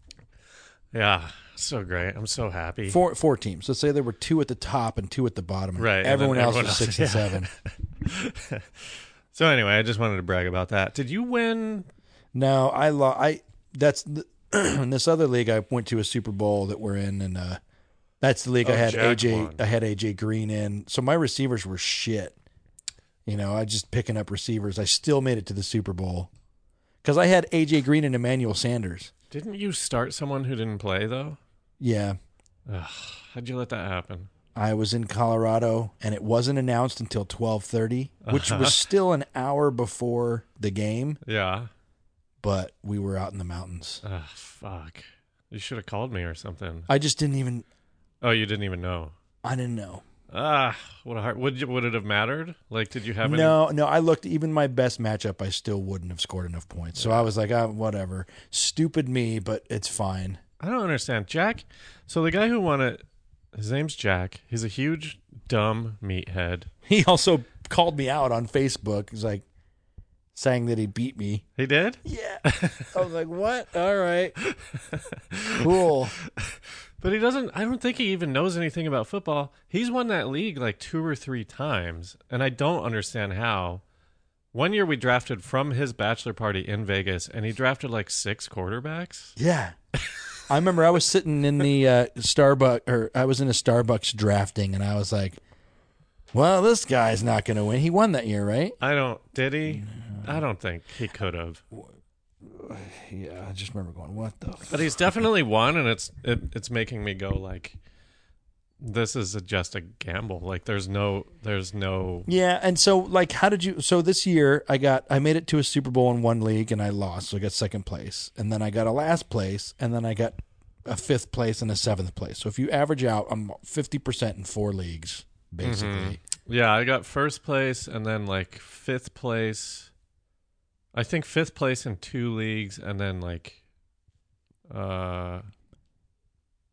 Yeah, so great. I'm so happy. four four teams. Let's say there were two at the top and two at the bottom. and Right, and Everyone then else everyone was else- six and seven. So anyway, I just wanted to brag about that. Did you win? No, I lo- I that's the, in this other league I went to a Super Bowl that we're in, and uh, that's the league I Oh, had Jack AJ. won. I had AJ Green in, so my receivers were shit. You know, I just picking up receivers. I still made it to the Super Bowl because I had AJ Green and Emmanuel Sanders. Didn't you start someone who didn't play though? Yeah, Ugh, how'd you let that happen? I was in Colorado, and it wasn't announced until twelve thirty, which Uh-huh. was still an hour before the game. Yeah. But we were out in the mountains. Ugh, fuck. You should have called me or something. I just didn't even. Oh, you didn't even know. I didn't know. Ah, what a heart. Would you, would it have mattered? Like, did you have any? No, no. I looked. Even my best matchup, I still wouldn't have scored enough points. So I was like, ah, whatever. Stupid me, but it's fine. I don't understand. Jack. So the guy who won it, his name's Jack. He's a huge dumb meathead. He also called me out on Facebook. He's like, saying that he beat me. He did. Yeah. I was like, what? All right. Cool. But he doesn't. I don't think he even knows anything about football. He's won that league like two or three times, and I don't understand how. One year we drafted from his bachelor party in Vegas, and he drafted like six quarterbacks. Yeah. I remember I was sitting in the uh, Starbucks, or I was in a Starbucks drafting, and I was like, well, this guy's not going to win. He won that year, right? I don't. Did he? I don't think he could have. Yeah. I just remember going, what the But he's definitely won, and it's it, it's making me go like, this is a, just a gamble. Like there's no there's no. Yeah, and so like, how did you? So this year, I got I made it to a Super Bowl in one league, and I lost, so I got second place, and then I got a last place, and then I got a fifth place and a seventh place. So if you average out, I'm fifty percent in four leagues, basically. Yeah, I got first place, and then like fifth place. I think fifth place in two leagues, and then like, uh,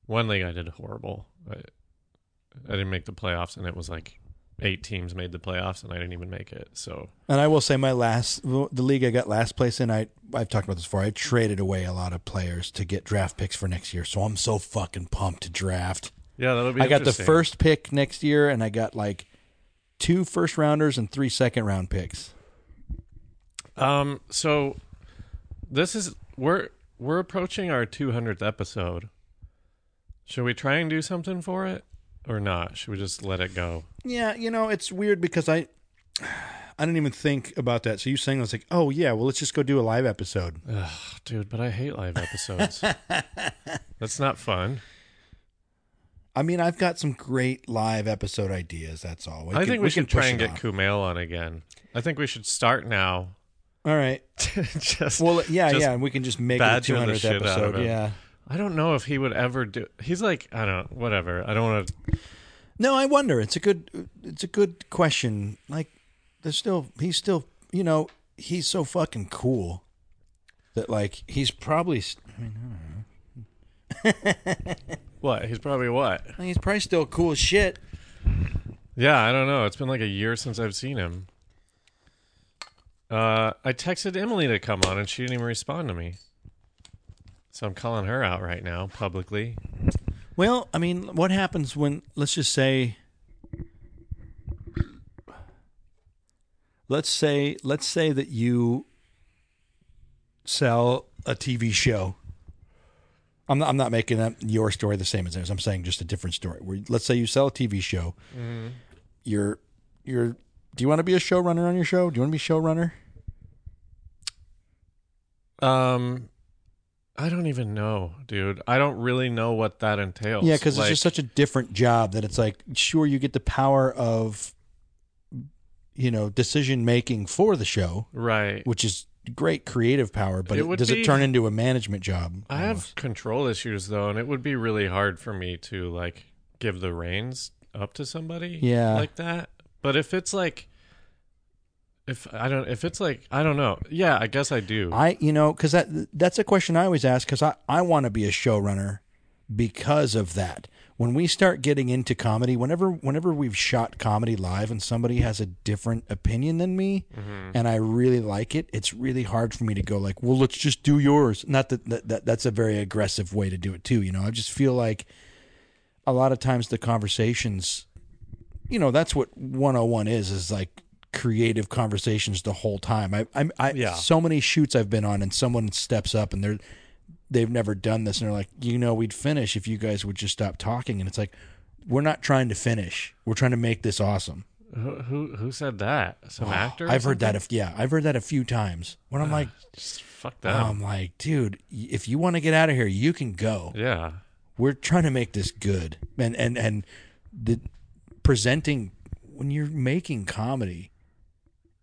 one league I did horrible. I, I didn't make the playoffs, and it was like eight teams made the playoffs, and I didn't even make it. So And I will say, my last the league I got last place in, I I've talked about this before. I traded away a lot of players to get draft picks for next year, so I'm so fucking pumped to draft. yeah, that'll be. I got the first pick next year, and I got like two first rounders and three second round picks. Um. So this is we're we're approaching our 200th episode. Should we try and do something for it, or not? Should we just let it go? Yeah, you know, it's weird because I I didn't even think about that. So you saying I was like, oh yeah, well let's just go do a live episode. Ugh, dude, but I hate live episodes. That's not fun. I mean, I've got some great live episode ideas. That's all. We I think we, should can try and get. Kumail on again. I think we should start now. All right. just Well, yeah, yeah, and we can just make it a 200th shit out of episode. Yeah. I don't know if he would ever do. He's like I don't know, whatever. I don't want to. No, I wonder. It's a good. It's a good question. Like, there's still. He's still. You know, he's so fucking cool that like he's probably. I mean, I don't know. What? He's probably what? I mean, he's probably still cool as shit. Yeah, I don't know. It's been like a year since I've seen him. Uh, I texted Emily to come on, and she didn't even respond to me. So I'm calling her out right now publicly. Well, I mean, what happens when let's just say let's say let's say that you sell a TV show. I'm not, I'm not making that your story the same as theirs. I'm saying just a different story. Where let's say you sell a TV show. Mm-hmm. You're you're do you want to be a showrunner on your show? Do you want to be showrunner? Um I don't even know, dude. I don't really know what that entails. Yeah, because Like, it's just such a different job that it's like, sure, you get the power of, you know, decision making for the show, right. which is great creative power. But It it does be- it turn into a management job? I have control issues though, and it would be really hard for me to like give the reins up to somebody Yeah. like that. But if it's like if I don't if it's like I don't know. Yeah, I guess I do. I, you know, because that that's a question I always ask because I I want to be a showrunner because of that. When we start getting into comedy, whenever whenever we've shot comedy live and somebody has a different opinion than me, mm-hmm. and I really like it, it's really hard for me to go like, well, let's just do yours. Not that, that, that that's a very aggressive way to do it too. You know, I just feel like a lot of times the conversations, you know, that's what 101 is is like creative conversations the whole time. I I, I Yeah. so many shoots I've been on and someone steps up and they're they've never done this and they're like, you know, we'd finish if you guys would just stop talking. And it's like, we're not trying to finish. We're trying to make this awesome. who, who who said that? Some actor? I've heard that. If yeah, I've heard that a few times. When I'm ah, like, fuck them. I'm like, dude, if you want to get out of here, you can go. yeah. We're trying to make this good. And and and the presenting when you're making comedy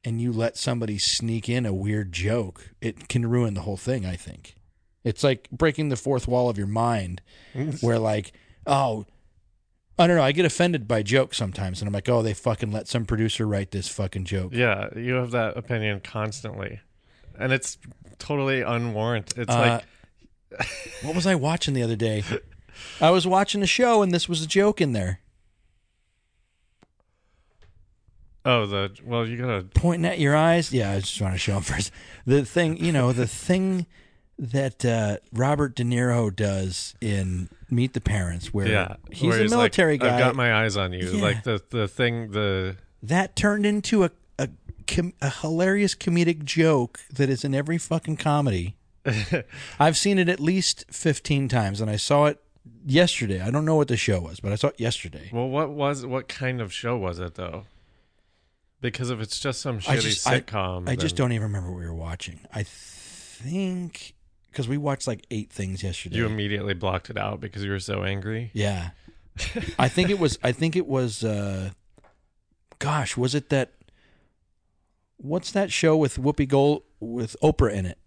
and you let somebody sneak in a weird joke, it can ruin the whole thing, I think. It's like breaking the fourth wall of your mind where like, oh, I don't know, I get offended by jokes sometimes and I'm like, oh, they fucking let some producer write this fucking joke. Yeah, you have that opinion constantly. And it's totally unwarranted. It's Uh, like What was I watching the other day? I was watching a show and this was a joke in there. Oh the well you gotta Pointing at your eyes. Yeah, I just want to show them first. The thing, you know, the thing that uh, Robert De Niro does in Meet the Parents, where yeah. he's where a military like, guy. I've got my eyes on you. Yeah. Like the the thing the that turned into a a, com- a hilarious comedic joke that is in every fucking comedy. I've seen it at least 15 times and I saw it yesterday. I don't know what the show was, but I saw it yesterday. Well, what was what kind of show was it though? Because if it's just some I shitty just- I- sitcom, I just don't even remember what we were watching. I think because we watched like eight things yesterday. You immediately blocked it out because you were so angry. yeah, I think it was. I think it was. uh Gosh, was it that? What's that show with Whoopi Gold with Oprah in it?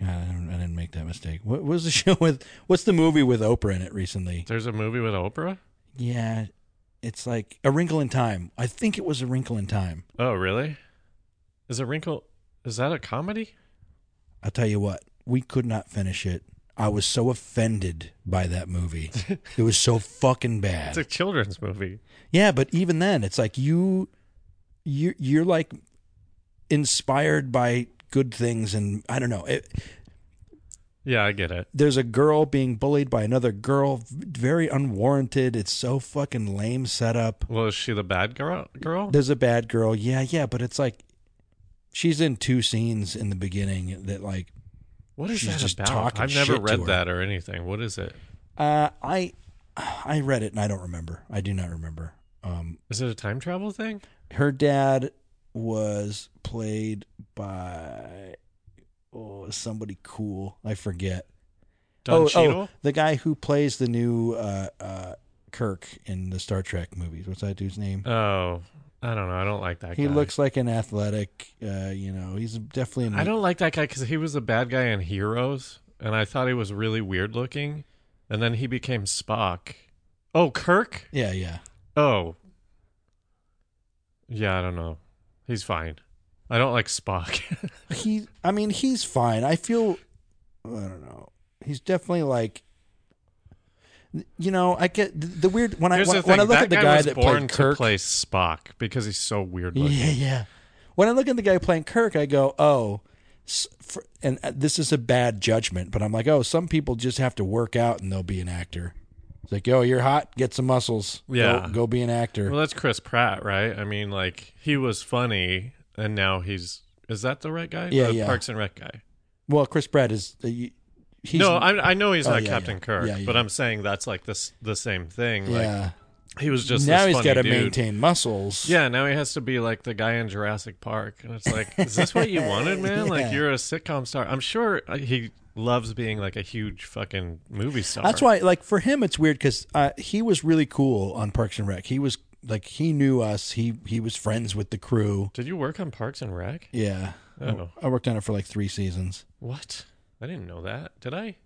God, I, I didn't make that mistake. What was the show with? What's the movie with Oprah in it recently? There's a movie with Oprah. Yeah, it's like A Wrinkle in Time. I think it was A Wrinkle in Time. Oh, really? Is a wrinkle? Is that a comedy? I'll tell you what, we could not finish it. I was so offended by that movie. it was so fucking bad. It's a children's movie. Yeah, but even then, it's like you, you, you're like inspired by good things, and I don't know. It, Yeah, I get it. there's a girl being bullied by another girl, very unwarranted. It's so fucking lame setup. Well, is she the bad girl? Girl? There's a bad girl, yeah, yeah, but it's like she's in two scenes in the beginning that like What is she's that just about? talking I've never read that or anything. What is it? uh, I, I read it and I don't remember. I do not remember. Um, Is it a time travel thing? her dad was played by oh somebody cool i forget Don oh, Cheadle? oh the guy who plays the new uh, uh, kirk in the star trek movies what's that dude's name Oh, I don't know. I don't like that he guy. looks like an athletic uh, you know he's definitely an I don't like that guy because he was a bad guy in Heroes, and I thought he was really weird looking, and then he became Spock. Oh, Kirk. yeah yeah Oh, yeah. I don't know. He's fine. I don't like Spock. he i mean he's fine i feel i don't know he's definitely like you know i get the, the weird when i when, when i look that at the guy, guy that played kirk play Spock because he's so weird looking. Yeah, yeah. When I look at the guy playing Kirk, I go, oh, for, and uh, this is a bad judgment, but I'm like, oh, some people just have to work out and they'll be an actor. It's like, yo, you're hot, get some muscles. Go- Yeah. go, be an actor. Well, that's Chris Pratt, right? I mean, like he was funny and now he's is that the right guy? Yeah, the yeah. Parks and Rec guy. Well, Chris Pratt is. Uh, y- he's, no, I I know he's Oh, not yeah, Captain yeah. Kirk, Yeah, but I'm saying that's like this the same thing. Like yeah. he was just now he's got got to maintain muscles. Yeah, now he has to be like the guy in Jurassic Park, and it's like, is this what you wanted, man? Like you're a sitcom star. I'm sure uh, he loves being like a huge fucking movie star. That's why, like, for him, it's weird because uh, he was really cool on Parks and Rec. He was like, he knew us. He he was friends with the crew. Did you work on Parks and Rec? Yeah, Oh. I worked on it for like three seasons. What? I didn't know that. Did I?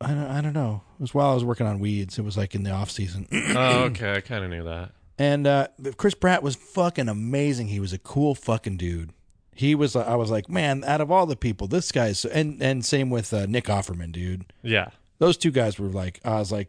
I don't, I don't know. It was while I was working on Weeds. It was like in the off season. oh, okay. I kind of knew that. And uh, Chris Pratt was fucking amazing. He was a cool fucking dude. He was. I was like, man, out of all the people, this guy's. And and same with uh, Nick Offerman, dude. Yeah. Those two guys were like, I was like,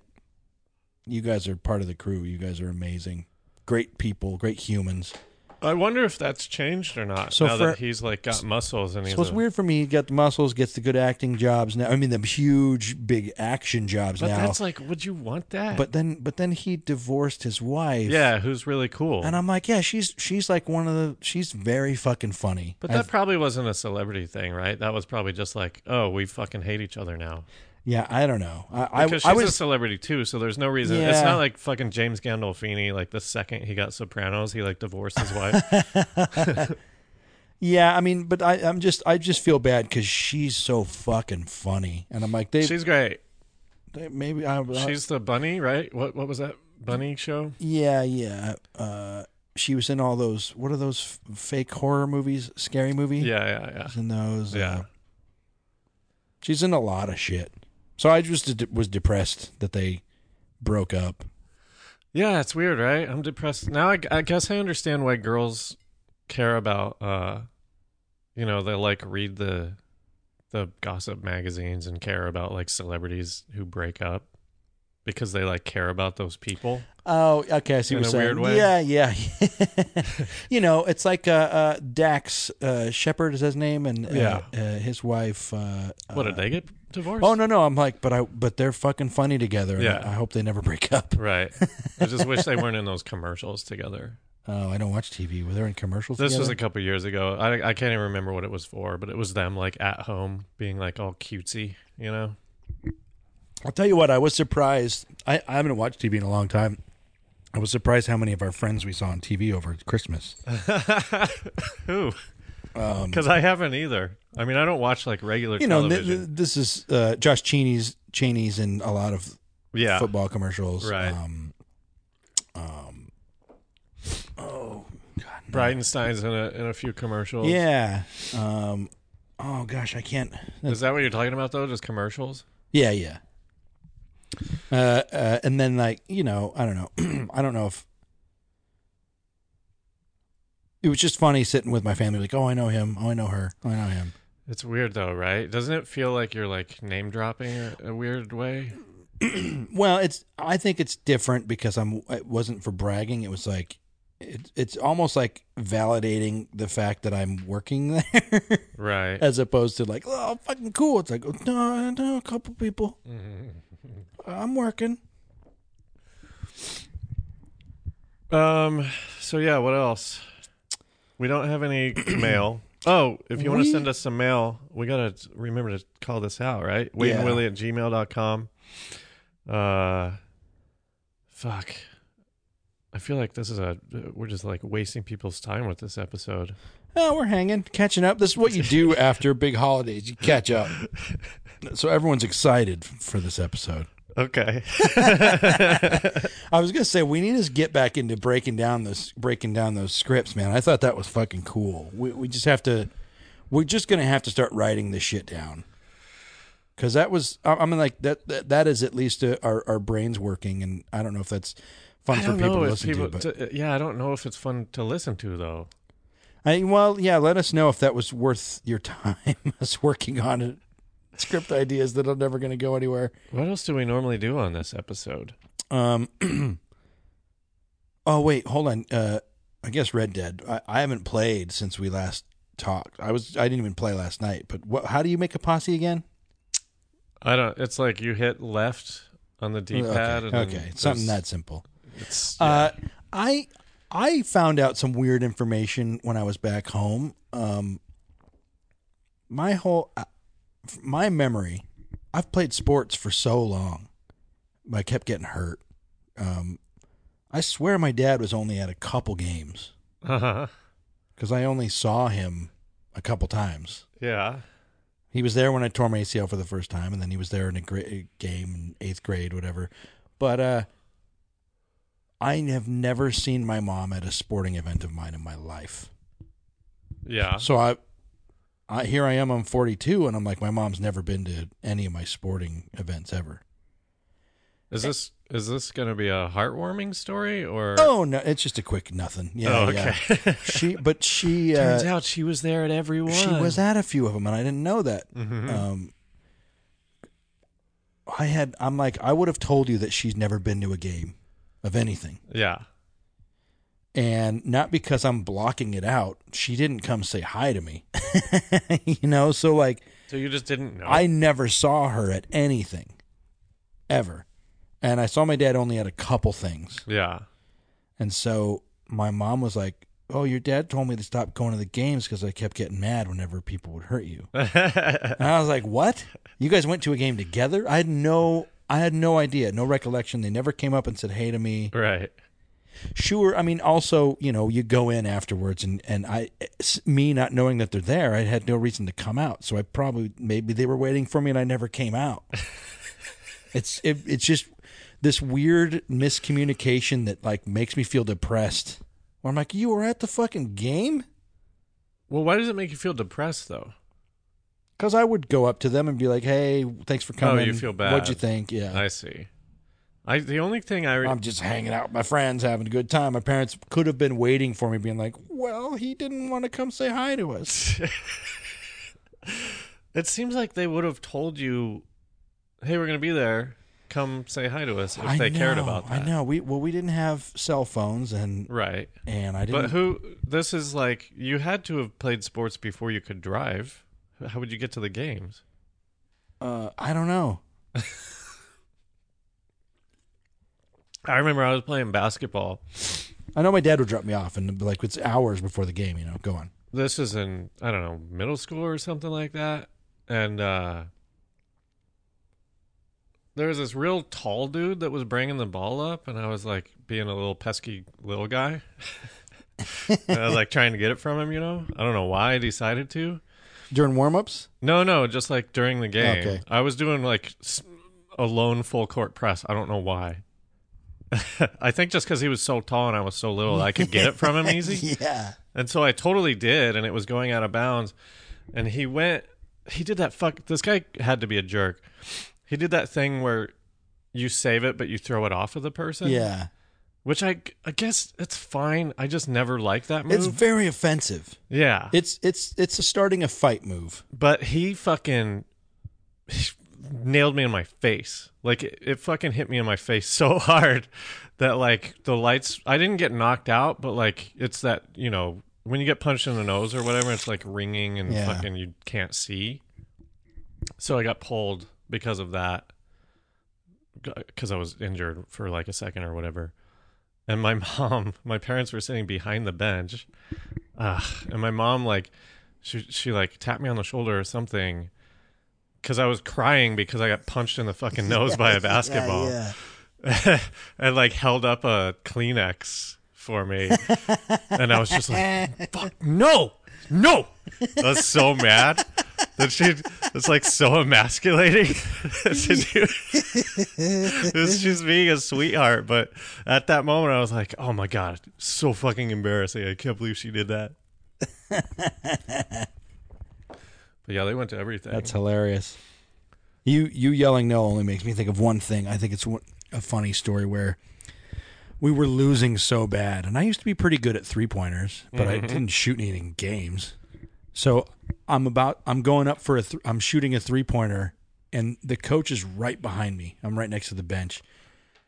you guys are part of the crew. You guys are amazing, great people, great humans. I wonder if that's changed or not. So now for- that he's like got muscles and he's So it's a- weird for me. He got the muscles, gets the good acting jobs now. I mean, the huge, big action jobs But now. that's like, would you want that? but then, but then he divorced his wife. yeah, who's really cool. And I'm like, yeah, she's she's like one of the. She's very fucking funny. but I've- that probably wasn't a celebrity thing, right? That was probably just like, oh, we fucking hate each other now. Yeah, I don't know. I Because I, I she's a celebrity too, so there's no reason. It's not like fucking James Gandolfini. Like the second he got Sopranos, he like divorced his wife. yeah. I mean, but I I'm just I just feel bad because she's so fucking funny, and I'm like they, she's great. they maybe I, I She's the bunny, right? What what was that bunny show? yeah yeah. Uh, she was in all those what are those fake horror movies, scary movie? Yeah, yeah, yeah. She's in those. Yeah. uh, she's in a lot of shit. So I just was depressed that they broke up. Yeah, it's weird, right? I'm depressed now. I, I guess I understand why girls care about. uh You know, they like read the the gossip magazines and care about like celebrities who break up because they like care about those people. Oh, okay. I see In what you're a saying. weird way? Yeah, yeah. you know, it's like uh, uh, Dax uh, Shepard is his name, and uh, Yeah. uh, his wife. Uh, What did they get divorced? Oh no, no. I'm like, but I, but they're fucking funny together. Yeah. I, I hope they never break up. Right. I just wish they weren't in those commercials together. Oh, I don't watch TV. Were they in commercials? This was a couple years ago. I I can't even remember what it was for, but it was them like at home being like all cutesy, you know. I'll tell you what. I was surprised. I, I haven't watched TV in a long time. I was surprised how many of our friends we saw on TV over Christmas. Who? Um, Because I haven't either. I mean, I don't watch like regular you know, th- television. th- this is uh, Josh Cheney's Cheney's in a lot of yeah, football commercials. Right. Um, um, oh God. no. Bridenstine's in a in a few commercials. Yeah. Um, oh gosh, I can't. Is that what you're talking about though? Just commercials? Yeah, yeah. Uh, uh, and then like you know, I don't know, I don't know if it was just funny sitting with my family, like, oh, I know him, oh, I know her, oh, I know him. It's weird though, right? Doesn't it feel like you're like name dropping a, a weird way? Well, it's I think it's different because I'm. It wasn't for bragging. It was like. It, it's almost like validating the fact that I'm working there, Right. as opposed to like, oh, fucking cool. It's like, no, I know a couple people. I'm working. Um. So yeah, what else? We don't have any mail. Oh, if you want to We- send us some mail, we gotta remember to call this out, right? Wade Yeah. and Willie at gmail.com. Uh, fuck. I feel like this is a we're just like wasting people's time with this episode. Oh, we're hanging, catching up. This is what you do after big holidays. You catch up. So everyone's excited for this episode. Okay. I was gonna say we need to get back into breaking down this, breaking down those scripts, man. I thought that was fucking cool. We we just have to, we're just gonna have to start writing this shit down. Because that was, I I mean, like that, that that is at least uh our our brains working, and I don't know if that's fun for people to listen people. to. But to- yeah, I don't know if it's fun to listen to though. I well, yeah. Let us know if that was worth your time. us working on it, script ideas that are never going to go anywhere. What else do we normally do on this episode? Um. oh wait, hold on. Uh, I guess Red Dead. I, I haven't played since we last talked. I was I didn't even play last night. But what? How do you make a posse again? I don't. It's like you hit left on the D-pad. okay, and then okay. something that simple. It's, Uh, I I found out some weird information when I was back home. Um, my whole, uh, my memory, I've played sports for so long, but I kept getting hurt. Um, I swear my dad was only at a couple games Uh-huh. because I only saw him a couple times. Yeah. He was there when I tore my ACL for the first time, and then he was there in a gra- game in eighth grade, whatever. But uh, I have never seen my mom at a sporting event of mine in my life. Yeah. So I, I here I am. I'm 42, and I'm like, my mom's never been to any of my sporting events ever. Is this is this going to be a heartwarming story or? Oh no, it's just a quick nothing. Yeah, Oh, yeah. okay. She, but she, Turns uh, out she was there at every one. she was at a few of them, and I didn't know that. Mhm. Um, I had. I'm like, I would have told you that she's never been to a game of anything, yeah. and not because I'm blocking it out. She didn't come say hi to me, you know. So like, So you just didn't know. I never saw her at anything, ever, and I saw my dad only at a couple things, yeah. and so my mom was like. Oh, your dad told me to stop going to the games because I kept getting mad whenever people would hurt you. And I was like, "What? You guys went to a game together?" I had no, I had no idea, no recollection. They never came up and said hey to me. right. Sure, I mean, also, you know, you go in afterwards, and and I, me not knowing that they're there, I had no reason to come out. So I probably maybe they were waiting for me, and I never came out. it's it, it's just this weird miscommunication that like makes me feel depressed. Where I'm like, you were at the fucking game. Well, why does it make you feel depressed though? Because I would go up to them and be like, "Hey, thanks for coming. Oh, you feel bad. What'd you think? Yeah, I see. I the only thing I re- I'm just hanging out with my friends, having a good time. My parents could have been waiting for me, being like, "Well, he didn't want to come say hi to us." it seems like they would have told you, "Hey, we're going to be there. Come say hi to us if I they cared about that." I know. We well, we didn't have cell phones, and Right. and I didn't. But who this is like you had to have played sports before you could drive. How would you get to the games? uh, I don't know. I remember I was playing basketball. I know my dad would drop me off, and like it's hours before the game. You know, go on. This is in I don't know, middle school or something like that. And uh there was this real tall dude that was bringing the ball up and I was like being a little pesky little guy. I was like trying to get it from him, you know? I don't know why I decided to. During warm-ups, No, no, just like during the game. Okay. I was doing like a lone full court press. I don't know why. I think just because he was so tall and I was so little, I could get it from him easy. yeah. And so I totally did, and it was going out of bounds. And he went, he did that fuck. This guy had to be a jerk. He did that thing where you save it, but you throw it off of the person. Yeah, Which I, I guess it's fine. I just never liked that move. it's very offensive. yeah. It's it's it's a starting a fight move. but he fucking he nailed me in my face. Like it, it fucking hit me in my face so hard that like the lights I didn't get knocked out, but like it's that, you know, when you get punched in the nose or whatever, it's like ringing and Yeah. fucking you can't see. So I got pulled because of that. Cuz I was injured for like a second or whatever. And my mom, my parents were sitting behind the bench. Ugh, and my mom like she she like tapped me on the shoulder or something because I was crying because I got punched in the fucking nose by a basketball. Yeah, and like held up a Kleenex for me, and I was just like, "Fuck no, no!" I was so mad that she was like so emasculating to do. It was being a sweetheart, but at that moment I was like, "Oh my god, so fucking embarrassing! I can't believe she did that." But yeah, they went to everything. That's hilarious. You you yelling no only makes me think of one thing. I think it's a funny story where we were losing so bad, and I used to be pretty good at three pointers, but I mm-hmm. didn't shoot any in games. So I'm about I'm going up for a th- I'm shooting a three pointer, and the coach is right behind me. I'm right next to the bench.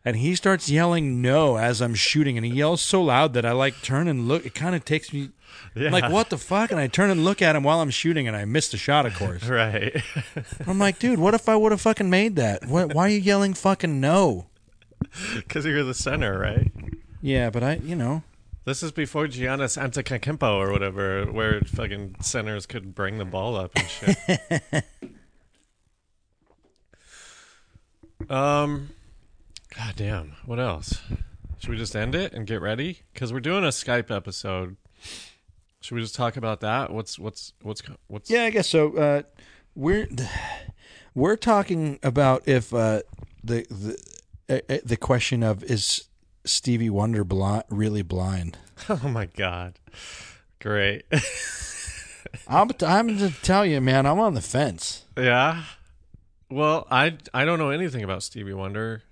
And he starts yelling no as I'm shooting, and he yells so loud that I like turn and look. It kind of takes me yeah. like what the fuck, and I turn and look at him while I'm shooting, and I missed the shot, of course. Right. I'm like, dude, what if I would have fucking made that? What, why are you yelling fucking no? Because you're the center, right? Yeah, but I, you know, This is before Giannis Antetokounmpo or whatever, where fucking centers could bring the ball up and shit. um, god damn. What else? Should we just end it and get ready? Because we're doing a Skype episode. Should we just talk about that? What's what's what's what's? Yeah, I guess so. Uh, we're we're talking about if uh, the the uh, uh, the question of is Stevie Wonder blind, really blind? Oh my god! Great. I'm I'm to tell you, man. I'm on the fence. Yeah. Well, I I don't know anything about Stevie Wonder.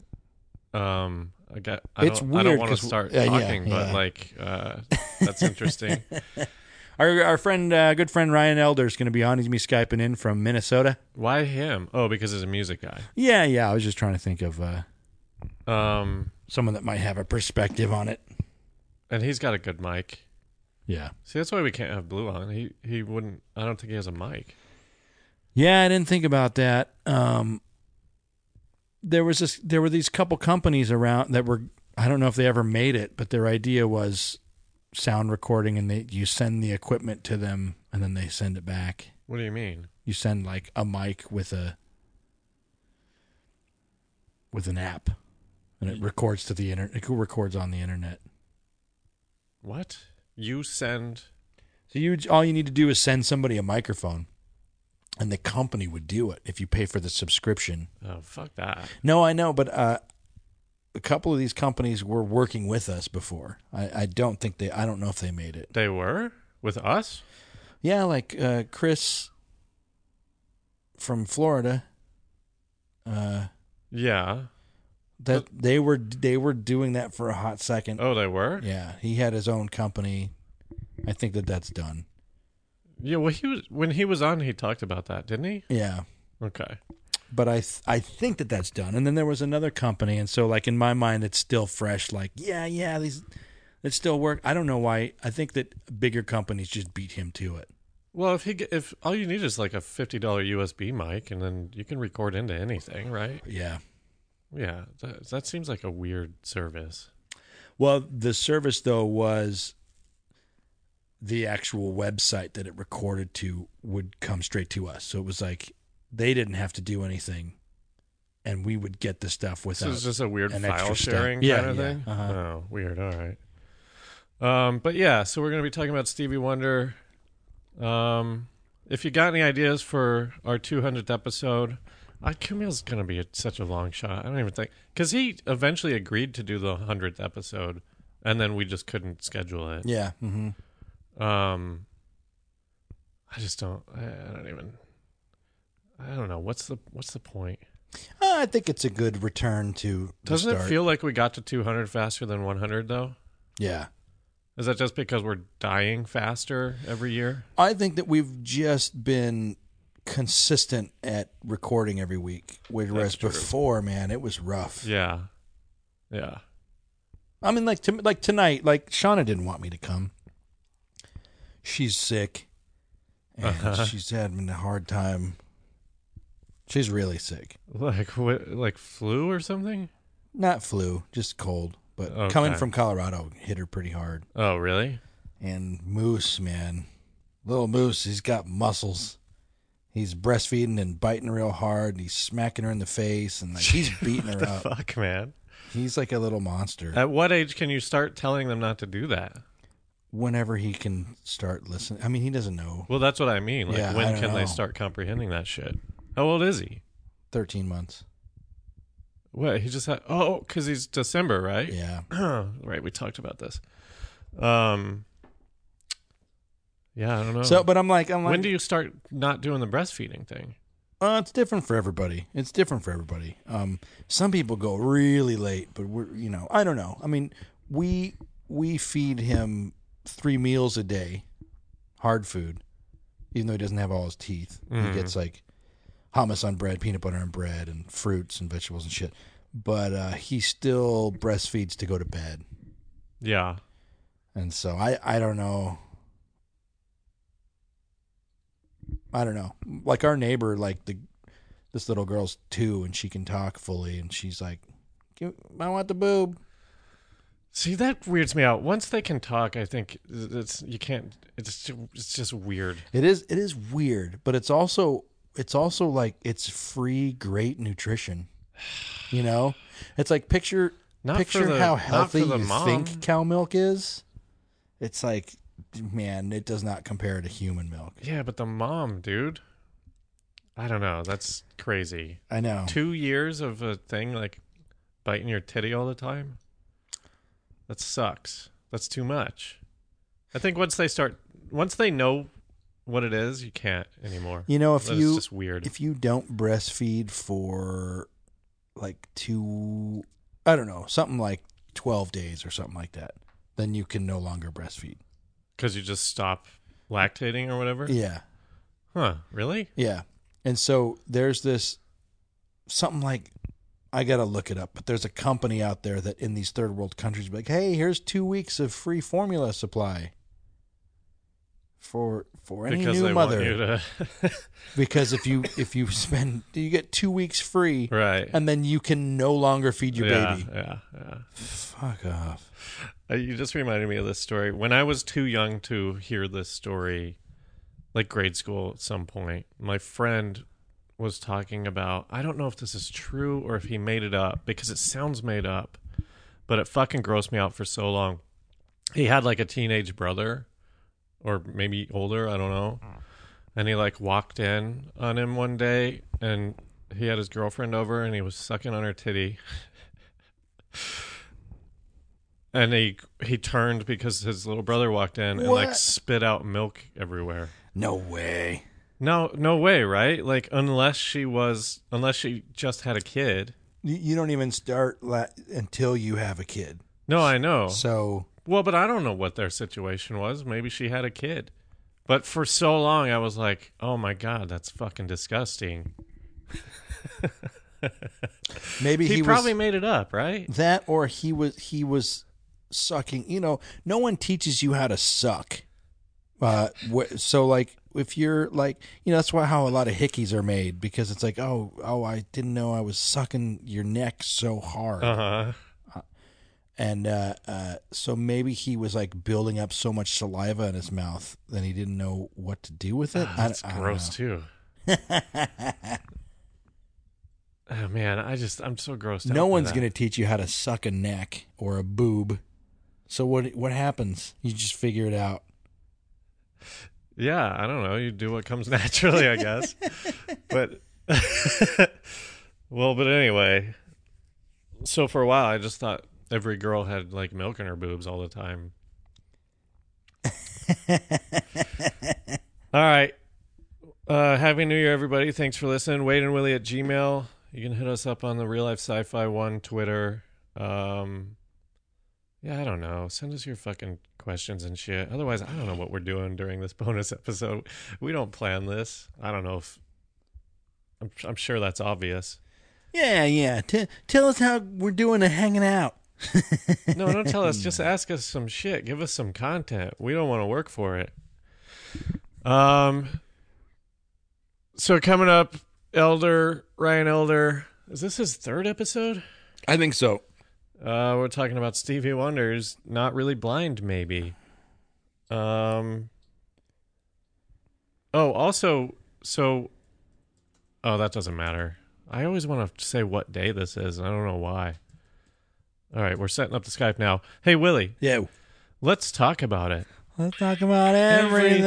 Um, I got. I It's don't, I don't want to start uh, yeah, talking, but like, uh, that's interesting. Our our friend, uh, good friend Ryan Elder is going to be on. He's going to be skyping in from Minnesota. Why him? Oh, because he's a music guy. Yeah, yeah. I was just trying to think of uh, Um, someone that might have a perspective on it. and he's got a good mic. Yeah. See, that's why we can't have Blue on. He he wouldn't. I don't think he has a mic. Yeah, I didn't think about that. Um, there was this. There were these couple companies around that were. I don't know if they ever made it, but their idea was sound recording, and they you send the equipment to them, and then they send it back. What do you mean? You send like a mic with a with an app, and it records to the internet. It records on the internet. What? You send? So you all you need to do is send somebody a microphone, and the company would do it if you pay for the subscription. Oh, fuck that. No, I know, but uh, a couple of these companies were working with us before. I, I don't think they. I don't know if they made it. They were with us. Yeah, like uh, Chris from Florida. Uh, Yeah. That they were they were doing that for a hot second. Oh, they were. Yeah, he had his own company. I think that that's done. Yeah. Well, he was when he was on. He talked about that, didn't he? Yeah, Okay. but I th- I think that that's done. And then there was another company, and so like in my mind, it's still fresh. Like yeah, yeah, these it still work. I don't know why. I think that bigger companies just beat him to it. Well, if he if all you need is like a fifty dollar USB mic, and then you can record into anything, right? Yeah. Yeah, that, that seems like a weird service. Well, the service though was the actual website that it recorded to would come straight to us. So it was like they didn't have to do anything, and we would get the stuff So without. it's just a weird file sharing Yeah, kind of yeah, thing. uh-huh. Oh, weird. All right. Um, but yeah, so we're gonna be talking about Stevie Wonder. Um, if you got any ideas for our 200th episode, I Kumail's gonna be a, such a long shot. I don't even think because he eventually agreed to do the 100th episode, and then we just couldn't schedule it. yeah. hmm Um, I just don't. I, I don't even. I don't know. What's the What's the point? I think it's a good return to. Doesn't it feel like we got to 200 faster than 100 though? Yeah. Is that just because we're dying faster every year? I think that we've just been consistent at recording every week, whereas before, man, it was rough. Yeah. Yeah. I mean, like to, like tonight, like Shauna didn't want me to come. She's sick, and Uh-huh. she's having a hard time. She's really sick. Like what, like flu or something? Not flu, just cold. But coming from Colorado hit her pretty hard. Oh, really? And Moose, man, little Moose, he's got muscles. He's breastfeeding and biting real hard. And he's smacking her in the face, and like he's beating her up. Fuck, man. He's like a little monster. At what age can you start telling them not to do that? Whenever he can start listening, I mean, he doesn't know. Well, that's what I mean. Like, Yeah, I when don't can they know. start comprehending that shit? How old is he? Thirteen months. What? He just had. Oh, because he's December, right? Yeah. right. We talked about this. Um. Yeah, I don't know. So, but I'm like, I'm like, when do you start not doing the breastfeeding thing? Uh, it's different for everybody. It's different for everybody. Um, some people go really late, but we're you know I don't know. I mean, we we feed him three meals a day, hard food, even though he doesn't have all his teeth. He Mhm. gets like hummus on bread, peanut butter on bread, and fruits and vegetables and shit. But uh, he still breastfeeds to go to bed, Yeah. and so I I don't know. I don't know. Like our neighbor, like the this little girl's two, and she can talk fully, and she's like, "I want the boob." See, that weirds me out. Once they can talk, I think it's you can't. It's just, it's just weird. It is it is weird, but it's also it's also like it's free great nutrition. You know? It's like picture Not picture the, how healthy you think cow milk is. It's like man, it does not compare to human milk. Yeah, but the mom, dude. I don't know. That's crazy. I know. Two years of a thing like biting your titty all the time. That sucks. That's too much. I think once they start, once they know what it is, you can't anymore. You know, if That's you just weird. if you don't breastfeed for like two I don't know, something like 12 days or something like that, then you can no longer breastfeed. Because you just stop lactating or whatever. Yeah. Huh? Really? Yeah. And so there's this something like I got to look it up, but there's a company out there that in these third world countries be like, "Hey, here's 2 weeks of free formula supply." For for any because new mother want you to. because if you if you spend you get 2 weeks free right. and then you can no longer feed your yeah, baby. Yeah. Yeah. Fuck off. Uh, you just reminded me of this story. When I was too young to hear this story, like grade school at some point, my friend was talking about. I don't know if this is true or if he made it up because it sounds made up, but it fucking grossed me out for so long. He had like a teenage brother, or maybe older. I don't know. And he like walked in on him one day, and he had his girlfriend over, and he was sucking on her titty. And he he turned because his little brother walked in and like spit out milk everywhere. No way. No, no way, right? Like unless she was, unless she just had a kid. You, you don't even start la- until you have a kid. No, I know. So Well, but I don't know what their situation was. Maybe she had a kid. But for so long, I was like, "Oh my god, that's fucking disgusting." maybe He, he, probably was made it up, right? that, or he was he was sucking. You know, no one teaches you how to suck. Uh, so like if you're like you know that's why how a lot of hickeys are made because it's like oh oh I didn't know I was sucking your neck so hard Uh huh. And uh, uh, so maybe he was like building up so much saliva in his mouth that he didn't know what to do with it. I- That's I gross too. Oh man, I just I'm so grossed out. No one's to teach you how to suck a neck or a boob. So what what happens? You just figure it out. Yeah, I don't know. You do what comes naturally, I guess. but well, but anyway. So for a while, I just thought every girl had like milk in her boobs all the time. all right. Uh, Happy New Year, everybody. Thanks for listening. Wade and Willie at Gmail. You can hit us up on the Real Life Sci Fi One Twitter. Um, yeah, I don't know. Send us your fucking questions and shit. Otherwise, I don't know what we're doing during this bonus episode. We don't plan this. I don't know if. I'm, I'm sure that's obvious. Yeah, yeah. T- tell us how we're doing and hanging out. No, don't tell us. Just ask us some shit. Give us some content. We don't want to work for it. Um. So coming up, Elder Ryan Elder. Is this his third episode? I think so. Uh, we're talking about Stevie Wonder's "Not Really Blind," maybe. Um. Oh, also, so. Oh, that doesn't matter. I always want to say what day this is, and I don't know why. All right, we're setting up the Skype now. Hey, Willie, Yeah. let's talk about it. Let's talk about everything.